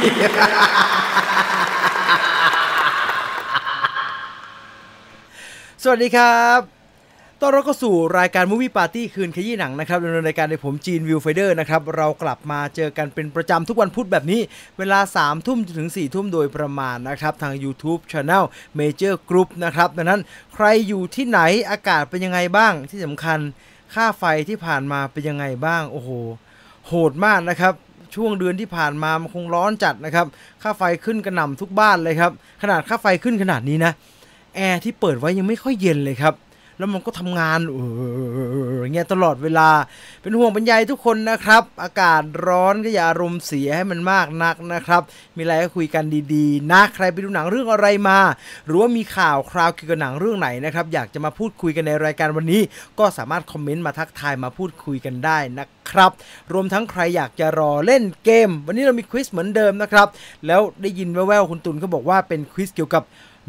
สวัสดีครับต้อนรับเข้าสู่รายการ Movie Party คืนขยี้หนังนะครับดำเนินรายการโดยผมจีนวิวไฟเดอร์นะครับ เรากลับมาเจอกันเป็นประจำทุกวันพุธแบบนี้ เวลา 3 ทุ่มถึง 4 ทุ่มโดยประมาณนะครับ ทาง YouTube Channel Major Group นะครับ ดังนั้นใครอยู่ที่ไหนอากาศเป็นยังไงบ้างที่สำคัญค่าไฟที่ผ่านมาเป็นยังไงบ้าง โอ้โห โหดมากนะครับ ช่วงเดือนที่ผ่านมามันคงร้อนจัดนะครับ ค่าไฟขึ้นกระหน่ำทุกบ้านเลยครับ ขนาดค่าไฟขึ้นขนาดนี้นะ แอร์ที่เปิดไว้ยังไม่ค่อยเย็นเลยครับ แล้วมันก็ทำงานเอออย่างเงี้ยตลอดเวลา เป็นห่วงเป็นใยทุกคนนะครับ อากาศร้อนก็อย่าอารมณ์เสียให้มันมากนักนะครับ มีอะไรก็คุยกันดีๆ นะใครไปดูหนังเรื่องอะไรมา หรือว่ามีข่าวคราวเกี่ยวกับหนังเรื่องไหนนะครับ อยากจะมาพูดคุยกันในรายการวันนี้ ก็สามารถคอมเมนต์มาทักทายมาพูดคุยกันได้นะครับ รวมทั้งใครอยากจะรอเล่นเกม วันนี้เรามีควิสเหมือนเดิมนะครับ แล้วได้ยินแว่วๆคุณตุลเขาบอกว่าเป็นควิสเกี่ยวกับ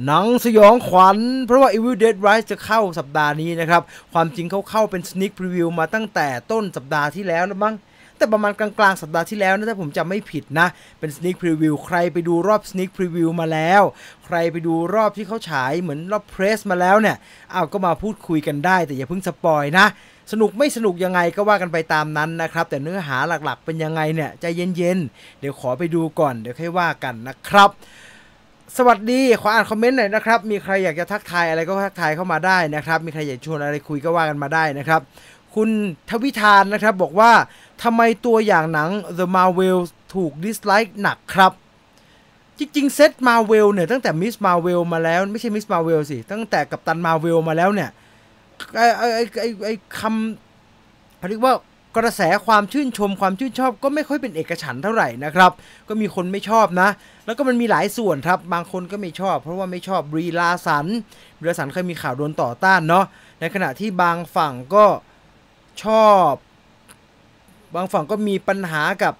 หนังสยองขวัญ เพราะว่า Evil Dead Rise จะเข้าสัปดาห์นี้นะครับ ความจริงเขาเข้าเป็น sneak preview มาตั้งแต่ต้นสัปดาห์ที่แล้วแล้วมั้งแต่ประมาณกลางๆ สัปดาห์ที่แล้วนะถ้าผมจำไม่ผิดนะ เป็น sneak preview ใครไปดูรอบ sneak preview มาแล้ว ใครไปดูรอบที่เขาฉายเหมือนรอบ press มาแล้วเนี่ยเอาก็มาพูดคุยกันได้ แต่อย่าเพิ่ง spoil นะ สนุกไม่สนุกยังไงก็ว่ากันไปตามนั้นนะครับ แต่เนื้อหาหลักๆเป็นยังไงเนี่ยใจเย็นๆ เดี๋ยวขอไปดูก่อนเดี๋ยวค่อยว่ากันนะครับ สวัสดีขออ่านคอมเมนต์หน่อยนะครับ มีใครอยากจะทักทายอะไรก็ทักทายเข้ามาได้นะครับ มีใครอยากชวนอะไรคุยก็ว่ากันมาได้นะครับ คุณทวิธานนะครับบอกว่าทำไมตัวอย่างหนัง The Marvels ถูก dislike หนักครับ จริงๆ เซตมาเวลเนี่ยตั้งแต่ Ms. Marvel มาแล้ว ไม่ใช่ Ms. Marvel สิ ตั้งแต่ Captain Marvel มาแล้วเนี่ยไอไอ้ไอ้ไอ้ไอ้คำเขาเรียกว่า กระแสความชื่นชมความชื่นชอบก็ไม่ค่อยเป็นเอกฉันท์เท่าไหร่นะครับ ก็มีคนไม่ชอบนะ แล้วก็มันมีหลายส่วนครับ บางคนก็ไม่ชอบ เพราะว่าไม่ชอบ Brie Larson Brie Larson เคยมีข่าวโดนต่อต้านเนาะในขณะที่บางฝั่งก็ชอบ บางฝั่งก็มีปัญหากับ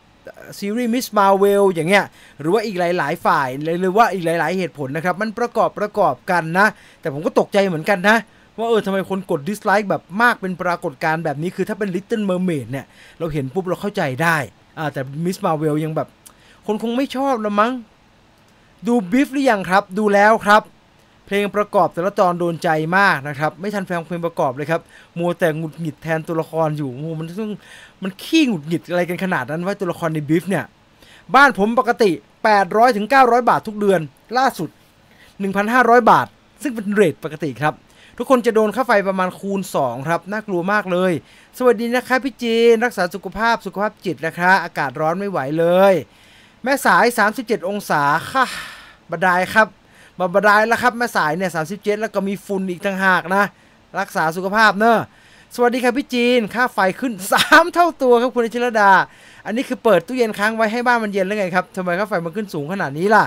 ซีรีส์ Ms. Marvel อย่างเงี้ยหรือว่าอีกหลาย ๆ ฝ่ายเลยหรือว่าอีกหลาย ๆ เหตุผลนะครับ มันประกอบประกอบกันนะ แต่ผมก็ตกใจเหมือนกันนะ ว่าเออทำไมคนกด dislike แบบมากเป็นปรากฏการณ์แบบนี้คือถ้าเป็น Little Mermaid เนี่ย เราเห็นปุ๊บเราเข้าใจได้อ่าแต่ Ms. Marvel ยังแบบ คนคงไม่ชอบละมั้ง ดู Beef หรือยังครับ ดูแล้วครับ เพลงประกอบแต่ละตอนโดนใจมากนะครับ ไม่ทันฟังเพลงประกอบเลยครับ มัวแต่หงุดหงิดแทนตัวละครอยู่โอ้โหมันต้องมันขี้หงุดหงิดอะไรกันขนาดนั้นว่าตัวละครในบิฟเนี่ยบ้านผมปกติ 800ถึง900 บาททุกเดือน ล่าสุด 1,500 บาท ซึ่งเป็นเรทปกติครับ ทุกคนจะโดนค่าไฟประมาณคูณ 2 ครับ น่ากลัวมากเลย สวัสดีนะคะพี่จีน รักษาสุขภาพสุขภาพจิตนะคะ อากาศร้อนไม่ไหวเลย แม่สาย 37 องศาค่ะบดายครับมาบดายแล้วครับแม่สายเนี่ย37 แล้วก็มีฝุ่นอีกต่างหากนะ รักษาสุขภาพเนอะสวัสดีครับพี่จีน ค่าไฟขึ้น 3 เท่าตัวครับคุณอชิรดา อันนี้คือเปิดตู้เย็นค้างไว้ให้บ้านมันเย็นแล้วไงครับทำไมค่าไฟมันขึ้นสูงขนาดนี้ล่ะ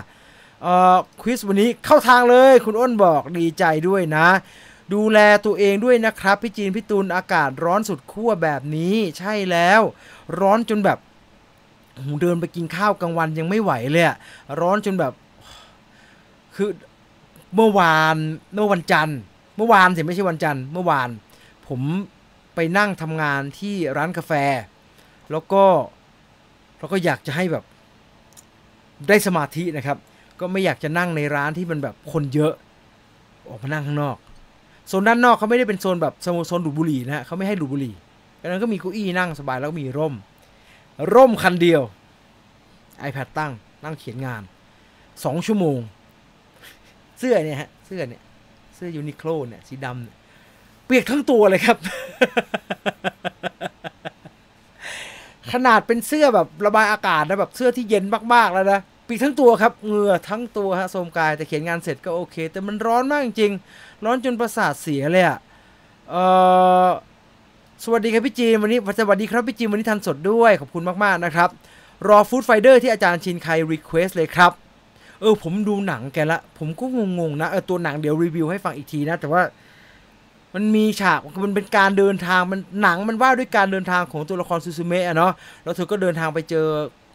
เอ่อควิสวันนี้เข้าทางเลย คุณอ้นบอกดีใจด้วยนะ ดูแลตัวเองด้วยนะครับ พี่จีนพี่ตูนอากาศร้อนสุดขั้วแบบนี้ใช่แล้ว ร้อนจนแบบเดินไปกินข้าวกลางวันยังไม่ไหวเลยร้อนจนแบบ คือเมื่อวานเมื่อวันจันทร์ เมื่อวานสิไม่ใช่วันจันทร์เมื่อวาน ผมไปนั่งทำงานที่ร้านกาแฟ แล้วก็เราก็อยากจะให้แบบได้สมาธินะครับ ก็ไม่อยากจะนั่งในร้านที่มันแบบคนเยอะ ออกมานั่งข้างนอก โซนด้านนอกเขาไม่ได้เป็นโซนแบบโซนดูดบุหรี่นะฮะเขาไม่ให้ดูดบุหรี่ดังนั้นก็มีเก้าอี้นั่งสบายแล้วก็มีร่ม ร่มคันเดียว iPad ตั้งนั่งเขียนงานสองชั่วโมง เสื้อเนี่ยฮะเสื้อเนี่ยเสื้อยูนิโคลเนี่ยสีดำเนี่ยเปียกทั้งตัวเลยครับ ขนาดเป็นเสื้อแบบระบายอากาศนะแบบเสื้อที่เย็นมากๆแล้วนะ ปีกทั้งตัวครับเหงื่อทั้งตัวฮะโทมกายแต่เขียนงานเสร็จก็โอเค แต่มันร้อนมากจริงๆร้อนจนประสาทเสียเลยอะเออสวัสดีครับพี่จีนวันนี้สวัสดีครับพี่จีนวันนี้ทันสดด้วยขอบคุณมากๆนะครับ รอ Food Fighter ที่อาจารย์ชินไค request เลยครับ เออผมดูหนังแกละ ผมก็งงๆนะเออตัวหนังเดี๋ยวรีวิวให้ฟังอีกทีนะ แต่ว่ามันมีฉากมันเป็นการเดินทางมันหนังมันว่าด้วยการเดินทางของตัวละครซูซูเมะอะเนาะแล้วเธอก็เดินทางไปเจอ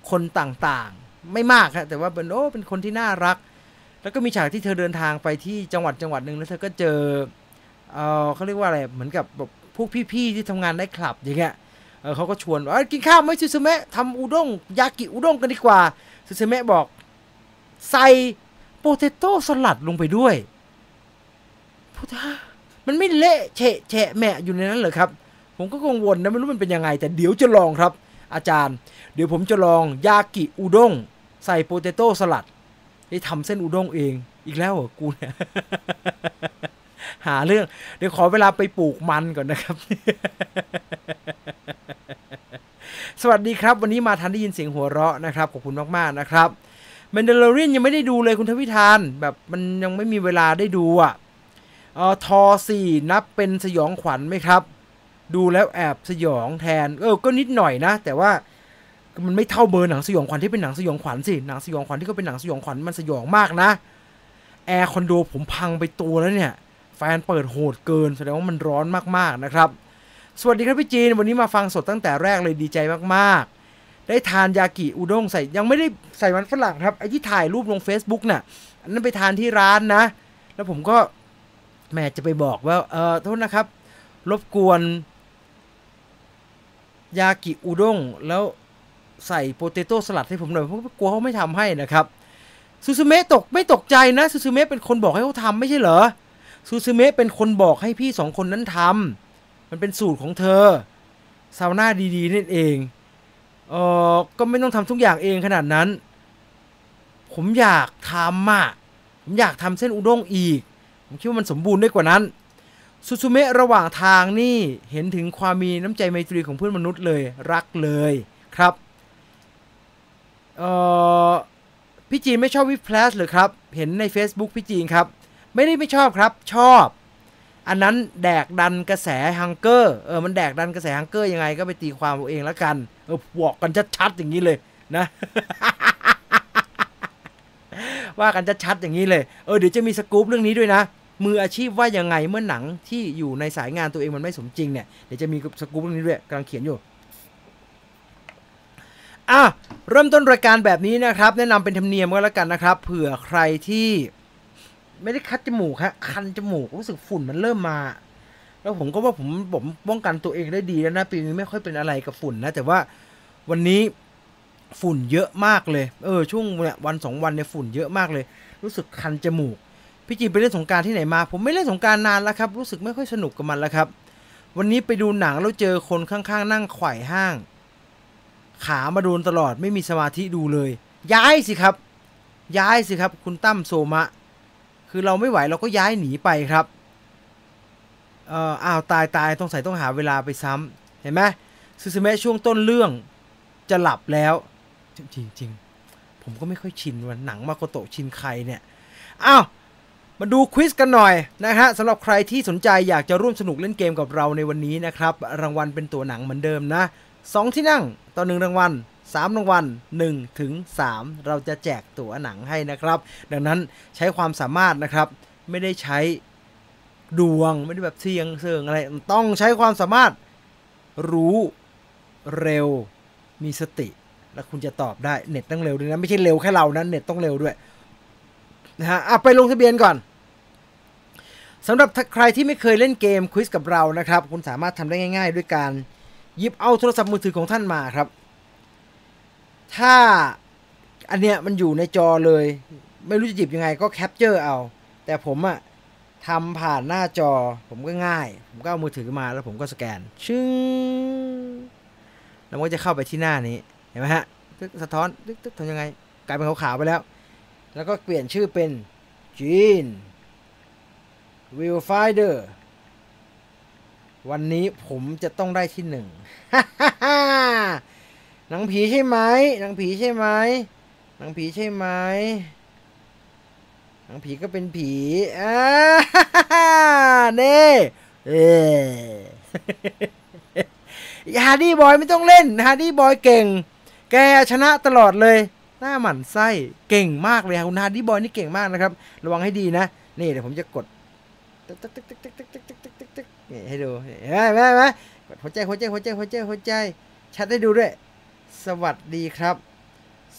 คนต่างๆ ไม่มากครับแต่ว่าเป็นโอ้เป็นคนที่น่ารัก แล้วก็มีฉากที่เธอเดินทางไปที่จังหวัดจังหวัดหนึ่งแล้วเธอก็เจอเออเขาเรียกว่าอะไรเหมือนกับแบบพวกพี่ๆที่ทำงานได้คลับอย่างเงี้ยเออเขาก็ชวนว่ากินข้าวไหมซูซูเมะทำอุด้งยากิอุด้งกันดีกว่าซูซูเมะบอกใส่โปเตโต้สลัดลงไปด้วยพุทธะมันไม่เละเฉะแฉะแมะอยู่ในนั้นเหรอครับ ผมก็กังวลนะไม่รู้มันเป็นยังไง แต่เดี๋ยวจะลองครับ อาจารย์ ดี๋ยวผมจะลองยากิอุด้งใส่โปเตโต้สลัดได้ทำเส้นอุด้งเอง อีกแล้วเหรอกูเนี่ยหาเรื่อง เดี๋ยวขอเวลาไปปลูกมันก่อนนะครับ สวัสดีครับ วันนี้มาทันได้ยินเสียงหัวเราะนะครับ ขอบคุณมากๆนะครับแมนเดลเรียนยังไม่ได้ดูเลยคุณทวิธานแบบมันยังไม่มีเวลาได้ดูอะเออทอสี่นับเป็นสยองขวัญไหมครับ ดูแล้วแอบสยองแทน เออ ก็นิดหน่อยนะ แต่ว่า มันไม่เท่าเบอร์หนังสยองขวัญที่เป็นหนังสยองขวัญสิหนังสยองขวัญที่เขาเป็นหนังสยองขวัญมันสยองมากนะแอร์คอนโดผมพังไปตัวแล้วเนี่ย แฟนเปิดโหดเกินแสดงว่ามันร้อนมากๆนะครับ สวัสดีครับพี่จีน วันนี้มาฟังสดตั้งแต่แรกเลยดีใจมากๆ ได้ทานยากิอุด้งใส่ยังไม่ได้ใส่มันฝรั่งครับไอ้ที่ถ่ายรูปลง Facebook น่ะอันนั้นไปทานที่ร้านนะ แล้วผมก็แม่จะไปบอกว่าเออโทษนะครับ รบกวน ยากิอุด้งแล้ว ใส่โปเตโต้สลัดให้ผมหน่อยเพราะกลัวเขาไม่ทำให้นะครับซูซูเมะตกไม่ตกใจนะซูซูเมะเป็นคนบอกให้เขาทำไม่ใช่เหรอซูซูเมะเป็นคนบอกให้พี่สองคนนั้นทำมันเป็นสูตรของเธอซาวน่าดีๆนั่นเองเออก็ไม่ต้องทำทุกอย่างเองขนาดนั้น ผมอยากทำอะผมอยากทำเส้นอุด้งอีก ผมคิดว่ามันสมบูรณ์ได้กว่านั้นซูซูเมะระหว่างทางนี่เห็นถึงความมีน้ำใจไมตรีของเพื่อนมนุษย์เลยรักเลยครับ เออพี่จีนไม่ชอบ Whiplash หรือครับ เห็นใน Facebook พี่จีนครับ ไม่ได้ไม่ชอบครับชอบ อันนั้นแดกดันกระแส Hunger เออมันแดกดันกระแส Hunger ยังไงก็ไปตีความเอาเองล้วกัน เออบอกกันชัดๆอย่างนี้เลยนะว่ากันชัดๆอย่างนี้เลย เออเดี๋ยวจะมีสกู๊ปเรื่องนี้ด้วยนะ มืออาชีพว่ายังไงเมื่อหนังที่อยู่ในสายงานตัวเองมันไม่สมจริงเนี่ย เดี๋ยวจะมีสกู๊ปเรื่องนี้ด้วยกำลังเขียนอยู่ อะเริ่มต้นรายการแบบนี้นะครับ แนะนำเป็นธรรมเนียมก็แล้วกันนะครับ เผื่อใครที่ไม่ได้คัดจมูกฮะคันจมูกรู้สึกฝุ่นมันเริ่มมา แล้วผมก็ว่าผมผมป้องกันตัวเองได้ดีแล้วนะปีนี้ไม่ค่อยเป็นอะไรกับฝุ่นนะ แต่ว่าวันนี้ฝุ่นเยอะมากเลย เออช่วงเนี่ยวันสองวันเนี่ยฝุ่นเยอะมากเลย รู้สึกคันจมูก พี่จีนไปเล่นสงการที่ไหนมา ผมไม่เล่นสงการนานแล้วครับ รู้สึกไม่ค่อยสนุกกับมันแล้วครับ วันนี้ไปดูหนังแล้วเจอคนข้างๆ นั่งไขว่ห้าง ขามาโดนตลอดไม่มีสมาธิดูเลย ย้ายสิครับ ย้ายสิครับ คุณตั้มโซมะ คือเราไม่ไหวเราก็ย้ายหนีไปครับเอ่ออ้าวตายตายต้องใส่ต้องหาเวลาไปซ้ำเห็นไหมซูซูเมะช่วงต้นเรื่องจะหลับแล้ว จริงจริงผมก็ไม่ค่อยชินวันหนังมาโกโตชินใครเนี่ยอ้าวมาดูควิสกันหน่อยนะฮะสำหรับใครที่สนใจอยากจะร่วมสนุกเล่นเกมกับเราในวันนี้นะครับ รางวัลเป็นตัวหนังเหมือนเดิมนะ สองที่นั่งต่อหนึ่งรางวัลสามรางวัล1ถึง3เราจะแจกตั๋วหนังให้นะครับ ดังนั้นใช้ความสามารถนะครับ ไม่ได้ใช้ดวงไม่ได้แบบเสียงเสิงอะไร ต้องใช้ความสามารถรู้เร็วมีสติ แล้วคุณจะตอบได้เน็ตต้องเร็วด้วยนะ ไม่ใช่เร็วแค่เรานะเน็ตต้องเร็วด้วยนะฮะอะไปลงทะเบียนก่อนสำหรับใครที่ไม่เคยเล่นเกมควิสกับเรานะครับ คุณสามารถทำได้ง่าย ๆ ด้วยการ หยิบเอาโทรศัพท์มือถือของท่านมาครับ ถ้าอันเนี้ยมันอยู่ในจอเลย ไม่รู้จะหยิบยังไงก็ capture เอา แต่ผมอะทำผ่านหน้าจอผมก็ง่าย ผมก็เอามือถือมาแล้วผมก็สแกน ชึ้งแล้วมันก็จะเข้าไปที่หน้านี้ เห็นไหมฮะตึ๊กสะท้อนตึ๊กตึ๊กทำยังไง กลายเป็นขาวๆไปแล้ว แล้วก็เปลี่ยนชื่อเป็นจีนวิวไฟเดอร์ วันนี้ผมจะต้องได้ที่หนึ่งหนังผีใช่ไหมหนังผีใช่ไหมหนังผีใช่ไหมหนังผีก็เป็นผีอ่าเน่เอฮาร์ดี้บอยไม่ต้องเล่นฮาร์ดี้บอยเก่ง แกชนะตลอดเลย หน้าหมันไส้เก่งมากเลยคุณฮาร์ดี้บอยนี่เก่งมากนะครับ ระวังให้ดีนะ นี่เดี๋ยวผมจะกดตึ๊กตึ๊กตึ๊กตึ๊กตึ๊ก นี่ให้ดูเห็นไหมไหมหัวใจหัวใจหัวใจหัวใจหัวใจ ชัดให้ดูด้วย สวัสดีครับ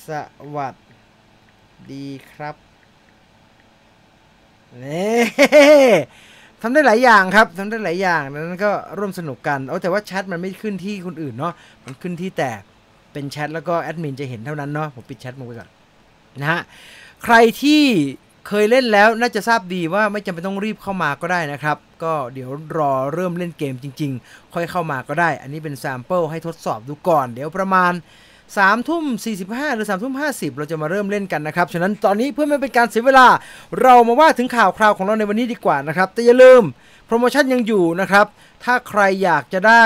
สวัสดีครับนี่ทำได้หลายอย่างครับทำได้หลายอย่างดังนั้นก็ร่วมสนุกกันเอาแต่ว่าแชทมันไม่ขึ้นที่คนอื่นเนาะมันขึ้นที่แต่เป็นแชทแล้วก็แอดมินจะเห็นเท่านั้นเนาะผมปิดแชทมึงไปก่อนนะฮะใครที่ เคยเล่นแล้วน่าจะทราบดีว่าไม่จำเป็นต้องรีบเข้ามาก็ได้นะครับ ก็เดี๋ยวรอเริ่มเล่นเกมจริง ๆ ค่อยเข้ามาก็ได้ อันนี้เป็น sample ให้ทดสอบดูก่อน เดี๋ยวประมาณ3ทุ่ม 45 หรือ3ทุ่ม 50 เราจะมาเริ่มเล่นกันนะครับ ฉะนั้นตอนนี้เพื่อไม่เป็นการเสียเวลา เรามาว่าถึงข่าวคราวของเราในวันนี้ดีกว่านะครับ แต่อย่าลืมโปรโมชั่นยังอยู่นะครับ ถ้าใครอยากจะได้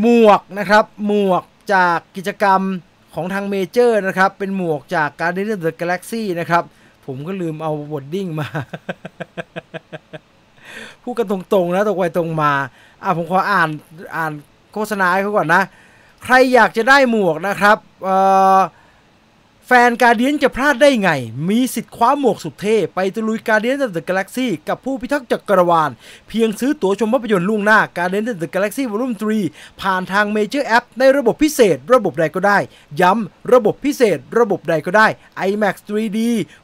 หมวกนะครับ หมวกจากกิจกรรมของทางเมเจอร์นะครับ เป็นหมวกจาก Guardians of the Galaxy นะครับ ผมก็ลืมเอาวอดดิ้งมาพูดกันตรงๆนะตรงไปตรงมา อะผมขออ่านอ่านโฆษณาให้เขาก่อนนะ ใครอยากจะได้หมวกนะครับอ่า แฟนการเดียนจะพลาดได้ไง มีสิทธิ์คว้าหมวกสุดเท่ ไปตะลุย Guardians of the Galaxy กับผู้พิทักษ์จักรวาล เพียงซื้อตั๋วชมภาพยนตร์ล่วงหน้า Guardians of the Galaxy Volume 3ผ่านทางเมเจอร์แอปในระบบพิเศษ ระบบใดก็ได้ ย้ำ ระบบพิเศษ ระบบใดก็ได้ IMAX 3D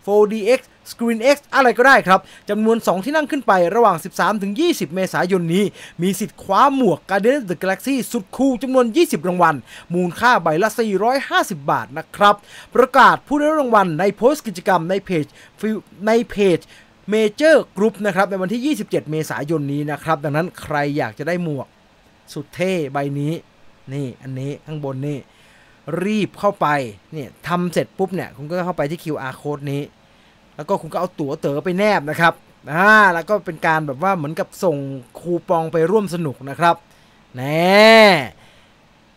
4DX Screen X อะไรก็ได้ครับจำนวน 2 ที่นั่งขึ้นไประหว่าง 13-20 เมษายนนี้ มีสิทธิ์คว้าหมวก Guardians of the Galaxy สุดคูลจำนวน 20 รางวัล มูลค่าใบละ 450 บาทนะครับ ประกาศผู้ได้รางวัลในโพสต์กิจกรรมในเพจในเพจเมเจอร์กรุ๊ปนะครับในวันที่ 27 เมษายนนี้นะครับ ดังนั้นใครอยากจะได้หมวกสุดเท่ใบนี้ นี่อันนี้ข้างบนนี่ รีบเข้าไปเนี่ยทำเสร็จปุ๊บเนี่ย คุณก็เข้าไปที่ QR code นี้ แล้วก็คุณก็เอาตั๋วเต๋อไปแนบนะครับอ่าแล้วก็เป็นการแบบว่าเหมือนกับส่งคูปองไปร่วมสนุกนะครับแน่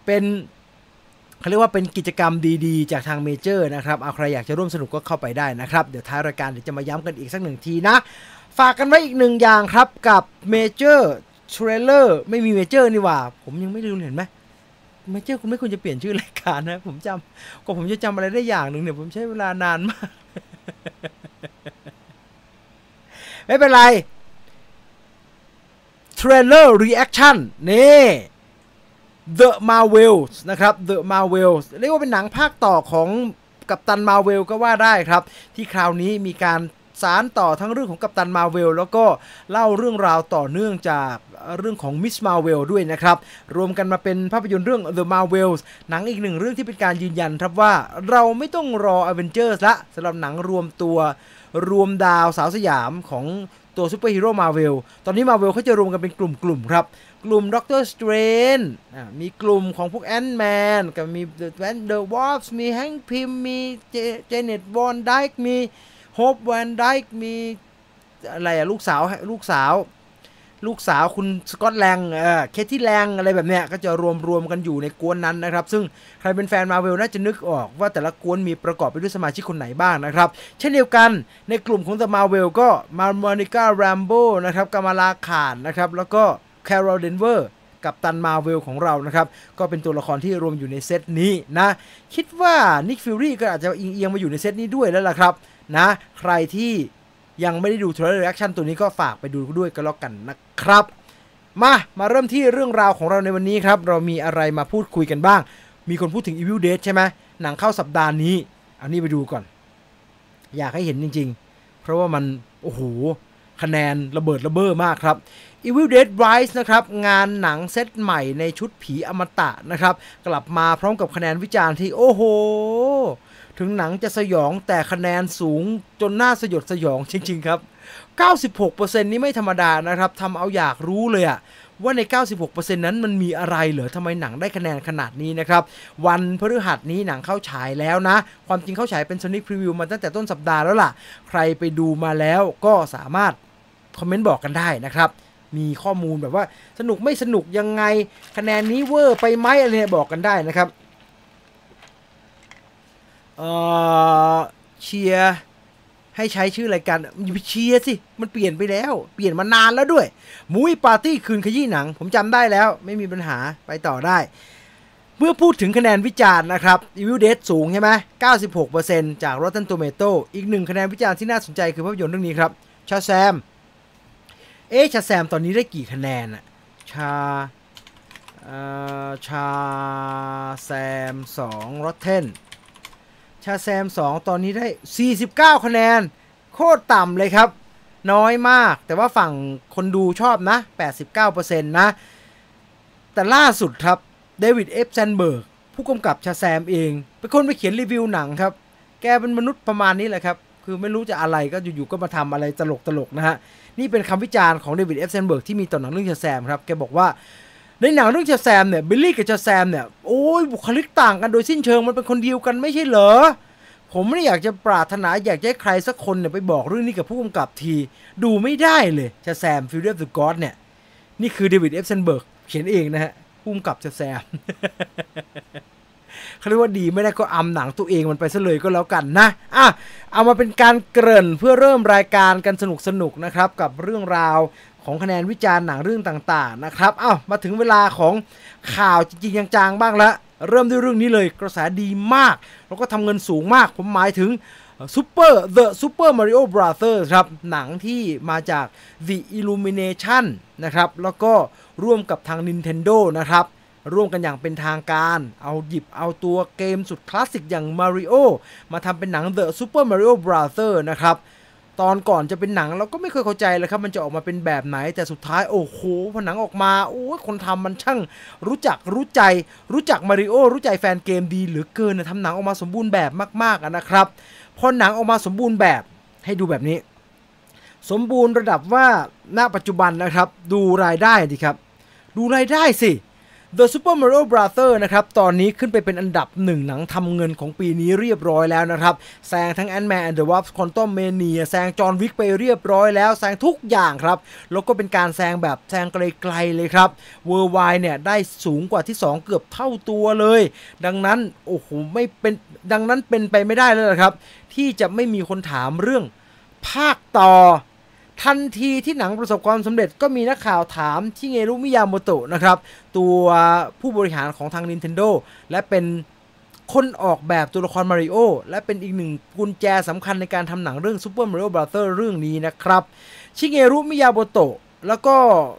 เป็นเขาเรียกว่าเป็นกิจกรรมดีๆ จากทางเมเจอร์นะครับเอาใครอยากจะร่วมสนุกก็เข้าไปได้นะครับ เดี๋ยวท้ายรายการเดี๋ยวจะมาย้ำกันอีกสักหนึ่งทีนะ ฝากกันไว้อีกหนึ่งอย่างครับกับเมเจอร์เทรลเลอร์ไม่มีเมเจอร์นี่ว่า ผมยังไม่รู้เห็นไหม เมเจอร์คุณไม่ควรจะเปลี่ยนชื่อรายการนะ ผมจำก็ผมจะจำอะไรได้อย่างหนึ่งเนี่ย ผมใช้เวลานานมาก ไม่เป็นไร Trailer Reaction นี่ The Marvels นะครับ The Marvels เรียกว่าเป็นหนังภาคต่อของกัปตันมาเวลก็ว่าได้ครับ ที่คราวนี้มีการ สารต่อทั้งเรื่องของกัปตันมาเวลแล้วก็เล่าเรื่องราวต่อเนื่องจากเรื่องของมิสมาเวลด้วยนะครับ รวมกันมาเป็นภาพยนตร์เรื่อง The Marvels หนังอีกหนึ่งเรื่องที่เป็นการยืนยันครับว่าเราไม่ต้องรอ Avengers ละสำหรับหนังรวมตัวรวมดาวสาวสยามของตัวซูเปอร์ฮีโร่มาเวล ตอนนี้มาเวลเขาจะรวมกันเป็นกลุ่มๆครับ กลุ่ม Doctor Strange มีกลุ่มของพวก Ant-Man กับมี The Wasp มี Hank Pym มี Janet Van Dyne มี Hope Van Dyne มีอะไรอะลูกสาวลูกสาว ลูกสาวคุณ Scott Lang เออ Cassie Lang อะไรแบบเนี้ยก็จะรวมรวมกันอยู่ในก๊วนนั้นนะครับ ซึ่งใครเป็นแฟนมาเวลน่าจะนึกออกว่าแต่ละก๊วนมีประกอบไปด้วยสมาชิกคนไหนบ้างนะครับ เช่นเดียวกันในกลุ่มของ The Marvels ก็มี Monica Rambeau นะครับ Kamala Khan นะครับ แล้วก็ Carol Danvers Captain Marvel ของเรานะครับ ก็เป็นตัวละครที่รวมอยู่ในเซตนี้นะ คิดว่า Nick Fury ก็อาจจะเอียงมาอยู่ในเซตนี้ด้วยแล้วล่ะครับ นะ ใครที่ยังไม่ได้ดู trailer reaction ตัวนี้ก็ฝากไปดูด้วยก็แล้วกันนะครับ มามาเริ่มที่เรื่องราวของเราในวันนี้ครับ เรามีอะไรมาพูดคุยกันบ้าง มีคนพูดถึง Evil Dead ใช่ไหมหนังเข้าสัปดาห์นี้เอานี้ไปดูก่อน อยากให้เห็นจริง ๆ เพราะว่ามันโอ้โหคะแนนระเบิดระเบ้อมากครับ Evil Dead Rise นะครับ งานหนังเซตใหม่ในชุดผีอมตะนะครับ กลับมาพร้อมกับคะแนนวิจารณ์ที่โอ้โห ถึงหนังจะสยองแต่คะแนนสูงจนน่าสยดสยองจริง ๆ ครับ 96%นี้ไม่ธรรมดานะครับทำเอาอยากรู้เลยอะว่าใน 96%นั้นมันมีอะไรเหรอทำไมหนังได้คะแนนขนาดนี้นะครับ วันพฤหัสนี้หนังเข้าฉายแล้วนะ ความจริงเข้าฉายเป็น Sonic Preview มาตั้งแต่ต้นสัปดาห์แล้วล่ะ ใครไปดูมาแล้วก็สามารถคอมเมนต์บอกกันได้นะครับ มีข้อมูลแบบว่าสนุกไม่สนุกยังไง คะแนนนี้เวอร์ไปไหมอะไรเนี่ยบอกกันได้นะครับ เออเชียร์ให้ใช้ชื่อรายการอย่เชียร์สิ มันเปลี่ยนไปแล้ว เปลี่ยนมานานแล้วด้วยมุ้ยปาร์ตี้คืนขยี้หนัง ผมจำได้แล้ว ไม่มีปัญหาไปต่อได้ เมื่อพูดถึงคะแนนวิจารณ์นะครับ Evil Dead สูงใช่ไหม96%จาก Rotten Tomato อีกหนึ่งคะแนนวิจารณ์ที่น่าสนใจคือภาพยนตร์เรื่องนี้ครับชาแซม เอ๊ชาแซมตอนนี้ได้กี่คะแนนอะชาชาแซม2 Rotten Shazam 2 ตอนนี้ได้ 49 คะแนน โคตรต่ำเลยครับ น้อยมาก แต่ว่าฝั่งคนดูชอบนะ 89%นะ แต่ล่าสุดครับ David F. Sandberg ผู้กำกับ Shazam เอง เป็นคนไปเขียนรีวิวหนังครับ แกเป็นมนุษย์ประมาณนี้แหละครับ คือไม่รู้จะอะไรก็อยู่ๆก็มาทำอะไรตลกตลกๆนะฮะ นี่เป็นคำวิจารณ์ของ David F. Sandberg ที่มีต่อหนังเรื่อง Shazam ครับ แกบอกว่า ในหนังเรื่อง Shazam เนี่ย Billy กับ Shazam เนี่ยโอ้ยบุคลิกต่างกันโดยสิ้นเชิงมันเป็นคนเดียวกันไม่ใช่เหรอ ผมไม่อยากจะปรารถนาอยากจะให้ใครสักคนเนี่ยไปบอกเรื่องนี้กับผู้กำกับที ดูไม่ได้เลย Shazam! Fury of the Gods เนี่ยนี่คือ David F. Sandberg เขียนเองนะฮะผู้กำกับ Shazam เขาเรียกว่าดีไม่ได้ก็อำหนังตัวเองมันไปซะเลยก็แล้วกันนะ อะ เอามาเป็นการเกริ่นเพื่อเริ่มรายการกันสนุกสนุกๆนะครับ กับเรื่องราว ของคะแนนวิจารณ์หนังเรื่องต่างๆนะครับเอ้ามาถึงเวลาของข่าวจริงๆจังๆบ้างละเริ่มด้วยเรื่องนี้เลยกระแสดีมาก แล้วก็ทำเงินสูงมาก ผมหมายถึง Super The Super Mario Brothers ครับ หนังที่มาจาก The Illumination นะครับ แล้วก็ร่วมกับทาง Nintendo นะครับ ร่วมกันอย่างเป็นทางการ เอาหยิบเอาตัวเกมสุดคลาสสิกอย่าง Mario มาทำเป็นหนัง The Super Mario Brothers นะครับ ตอนก่อนจะเป็นหนังเราก็ไม่เคยเข้าใจเลยครับ มันจะออกมาเป็นแบบไหน แต่สุดท้ายโอ้โหพอหนังออกมาโอ้คนทำมันช่าง รู้จักรู้ใจ รู้จักมาริโอรู้ใจแฟนเกมดีเหลือเกินนะทำหนังออกมาสมบูรณ์แบบมากๆนะครับพอหนังออกมาสมบูรณ์แบบให้ดูแบบนี้ สมบูรณ์ระดับว่าณปัจจุบันนะครับ ดูรายได้ดีครับ ดูรายได้สิ The Super Mario Brothers นะครับตอนนี้ขึ้นไปเป็นอันดับหนึ่งหนังทำเงินของปีนี้เรียบร้อยแล้วนะครับแซงทั้ง Ant-Man and the Wasp Quantum Mania แซงจอห์นวิกไปเรียบร้อยแล้วแซงทุกอย่างครับ แล้วก็เป็นการแซงแบบแซงไกลๆเลยครับ Worldwide เนี่ยได้สูงกว่าที่ 2 เกือบเท่าตัวเลย ดังนั้นโอ้โหไม่เป็นดังนั้นเป็นไปไม่ได้แล้วนะครับ ที่จะไม่มีคนถามเรื่องภาคต่อ ทันทีที่หนังประสบความสำเร็จก็มีนักข่าวถามที่เงรุมิยาโมโตะนะครับ ตัวผู้บริหารของทาง Nintendo และเป็นคนออกแบบตัวละครมาริโอและเป็นอีกหนึ่งกุญแจสำคัญในการทำหนังเรื่อง Super Mario Bros. เรื่องนี้นะครับ ชิเงรุมิยาโมโตะแล้วก็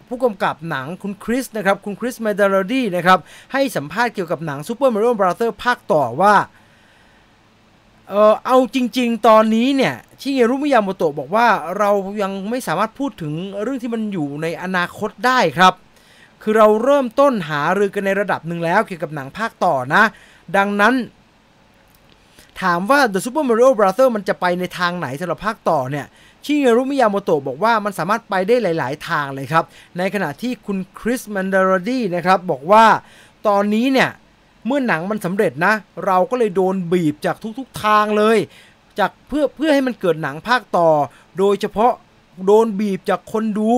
ผู้กำกับหนังคุณคริสนะครับ คุณ Chris Meledandri นะครับ ให้สัมภาษณ์เกี่ยวกับหนัง Super Mario Bros. ภาคต่อว่า เออเอาจริง ๆ ตอนนี้เนี่ยชิเงรุมิยาโมโตะบอกว่าเรายังไม่สามารถพูดถึงเรื่องที่มันอยู่ในอนาคตได้ครับ คือเราเริ่มต้นหารือกันในระดับหนึ่งแล้วเกี่ยวกับหนังภาคต่อนะ ดังนั้น ถามว่า The Super Mario Bros. มันจะไปในทางไหนสำหรับภาคต่อเนี่ยชิเงรุมิยามโตะบอกว่ามันสามารถไปได้หลาย ๆ ทางเลยครับ ในขณะที่คุณคริสแมนดาร์ดีนะครับบอกว่าตอนนี้เนี่ย เมื่อหนังมันสำเร็จนะ เราก็เลยโดนบีบจากทุกๆทางเลย จากเพื่อเพื่อให้มันเกิดหนังภาคต่อ โดยเฉพาะโดนบีบจากคนดู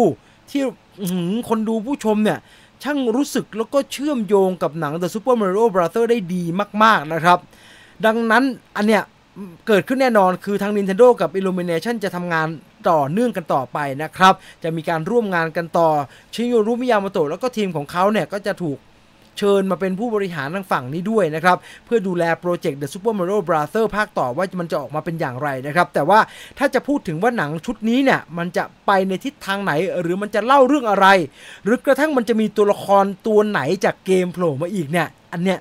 ที่หือคนดูผู้ชมเนี่ย ช่างรู้สึกแล้วก็เชื่อมโยงกับหนัง The Super Mario Bros. ได้ดีมาก ๆ นะครับ ดังนั้นอันเนี้ยเกิดขึ้นแน่นอนคือทาง Nintendo กับ Illumination จะทำงานต่อเนื่องกันต่อไปนะครับ จะมีการร่วมงานกันต่อ ชิโยรุมิยาโมโตะแล้วก็ทีมของเขาเนี่ยก็จะถูก เชิญมาเป็นผู้บริหารทางฝั่งนี้ด้วยนะครับ เพื่อดูแลโปรเจกต์ The Super Mario Bros. ภาคต่อว่ามันจะออกมาเป็นอย่างไรนะครับ แต่ว่าถ้าจะพูดถึงว่าหนังชุดนี้เนี่ย มันจะไปในทิศทางไหน หรือมันจะเล่าเรื่องอะไร หรือกระทั่งมันจะมีตัวละครตัวไหนจากเกมโผล่มาอีกเนี่ย อันเนี้ย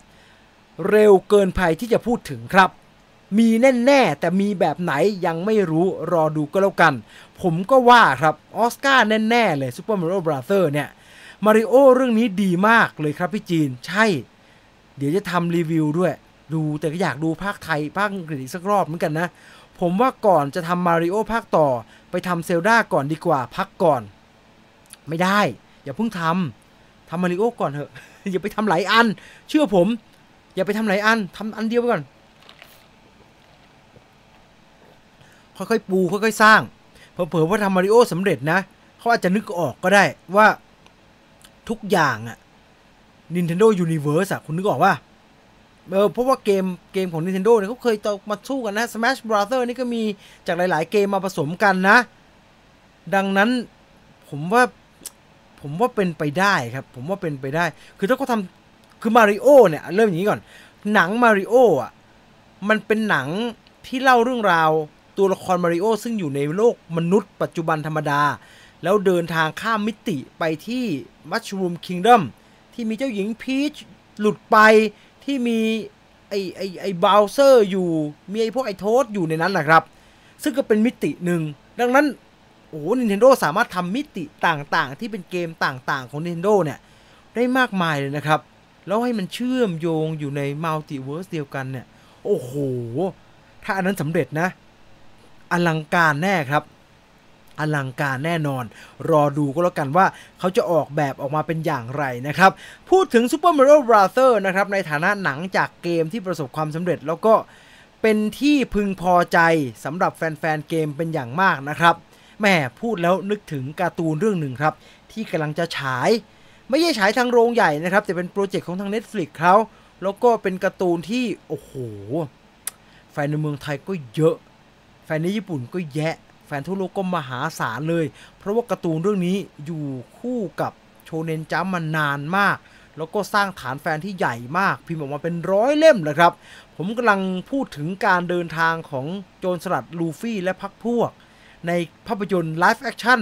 เร็วเกินภัยที่จะพูดถึงครับมีแน่ๆแต่มีแบบไหนยังไม่รู้รอดูก็แล้วกัน ผมก็ว่าครับออสการ์แน่ ๆ เลย Super Mario Bros. เนี่ย มาริโอเรื่องนี้ดีมากเลยครับพี่จีน ใช่ เดี๋ยวจะทำรีวิวด้วย ดูแต่ก็อยากดูภาคไทย ภาคอังกฤษอีกสักรอบเหมือนกันนะ ผมว่าก่อนจะทำมาริโอภาคต่อ ไปทำเซลดาก่อนดีกว่า พักก่อน ไม่ได้ อย่าเพิ่งทำทำมาริโอก่อนเถอะ อย่าไปทำหลายอัน เชื่อผม อย่าไปทำหลายอันทำอันเดียวไปก่อน ค่อยๆปูค่อยๆสร้างเผลอๆว่าทำมาริโอสำเร็จนะเขาอาจจะนึกออกก็ได้ว่า ทุกอย่างอะ Nintendo Universe อะคุณนึกออกว่าเออเพราะว่าเกมเกมของ Nintendo เนี่ยเขาเคยมาสู้กันนะ Smash Brother นี่ก็มีจากหลาย ๆ เกมมาผสมกันนะ ดังนั้นผมว่าผมว่าเป็นไปได้ครับ ผมว่าเป็นไปได้ คือถ้าเขาทำคือมาริโอเนี่ย เริ่มอย่างนี้ก่อน หนังมาริโออะ มันเป็นหนังที่เล่าเรื่องราวตัวละครมาริโอซึ่งอยู่ในโลกมนุษย์ปัจจุบันธรรมดา แล้วเดินทางข้ามมิติไปที่ Mushroom Kingdom ที่มีเจ้าหญิงพีชหลุดไปที่มีไอไอไอ Bowser อยู่มีไอพวกไอ Toad อยู่ในนั้นแหละครับ ซึ่งก็เป็นมิติหนึ่ง ดังนั้น โอ้โห Nintendo สามารถทำมิติต่างๆ ที่เป็นเกมต่างๆ ของ Nintendo เนี่ย ได้มากมายเลยนะครับ แล้วให้มันเชื่อมโยงอยู่ใน multiverse เดียวกันเนี่ย โอ้โห ถ้าอันนั้นสำเร็จนะ อลังการแน่ครับ อลังการแน่นอน รอดูก็แล้วกันว่าเขาจะออกแบบออกมาเป็นอย่างไรนะครับ พูดถึง Super Mario Bros. นะครับในฐานะหนังจากเกมที่ประสบความสำเร็จแล้วก็เป็นที่พึงพอใจสำหรับแฟนๆเกมเป็นอย่างมากนะครับแม่พูดแล้วนึกถึงการ์ตูนเรื่องหนึ่งครับ ที่กำลังจะฉาย ไม่ใช่ฉายทางโรงใหญ่นะครับ แต่เป็นโปรเจกต์ของทาง Netflix เขาแล้วก็เป็นการ์ตูนที่ โอ้โห แฟนในเมืองไทยก็เยอะ แฟนในญี่ปุ่นก็แยะ แฟนทั่วโลกก็มหาศาลเลย เพราะว่าการ์ตูนเรื่องนี้อยู่คู่กับ Shonen Jump มานานมาก แล้วก็สร้างฐานแฟนที่ใหญ่มาก พิมพ์ออกมาเป็นร้อยเล่มเลยครับ ผมกำลังพูดถึงการเดินทางของโจรสลัดลูฟี่และพรรคพวก ในภาพยนตร์ live action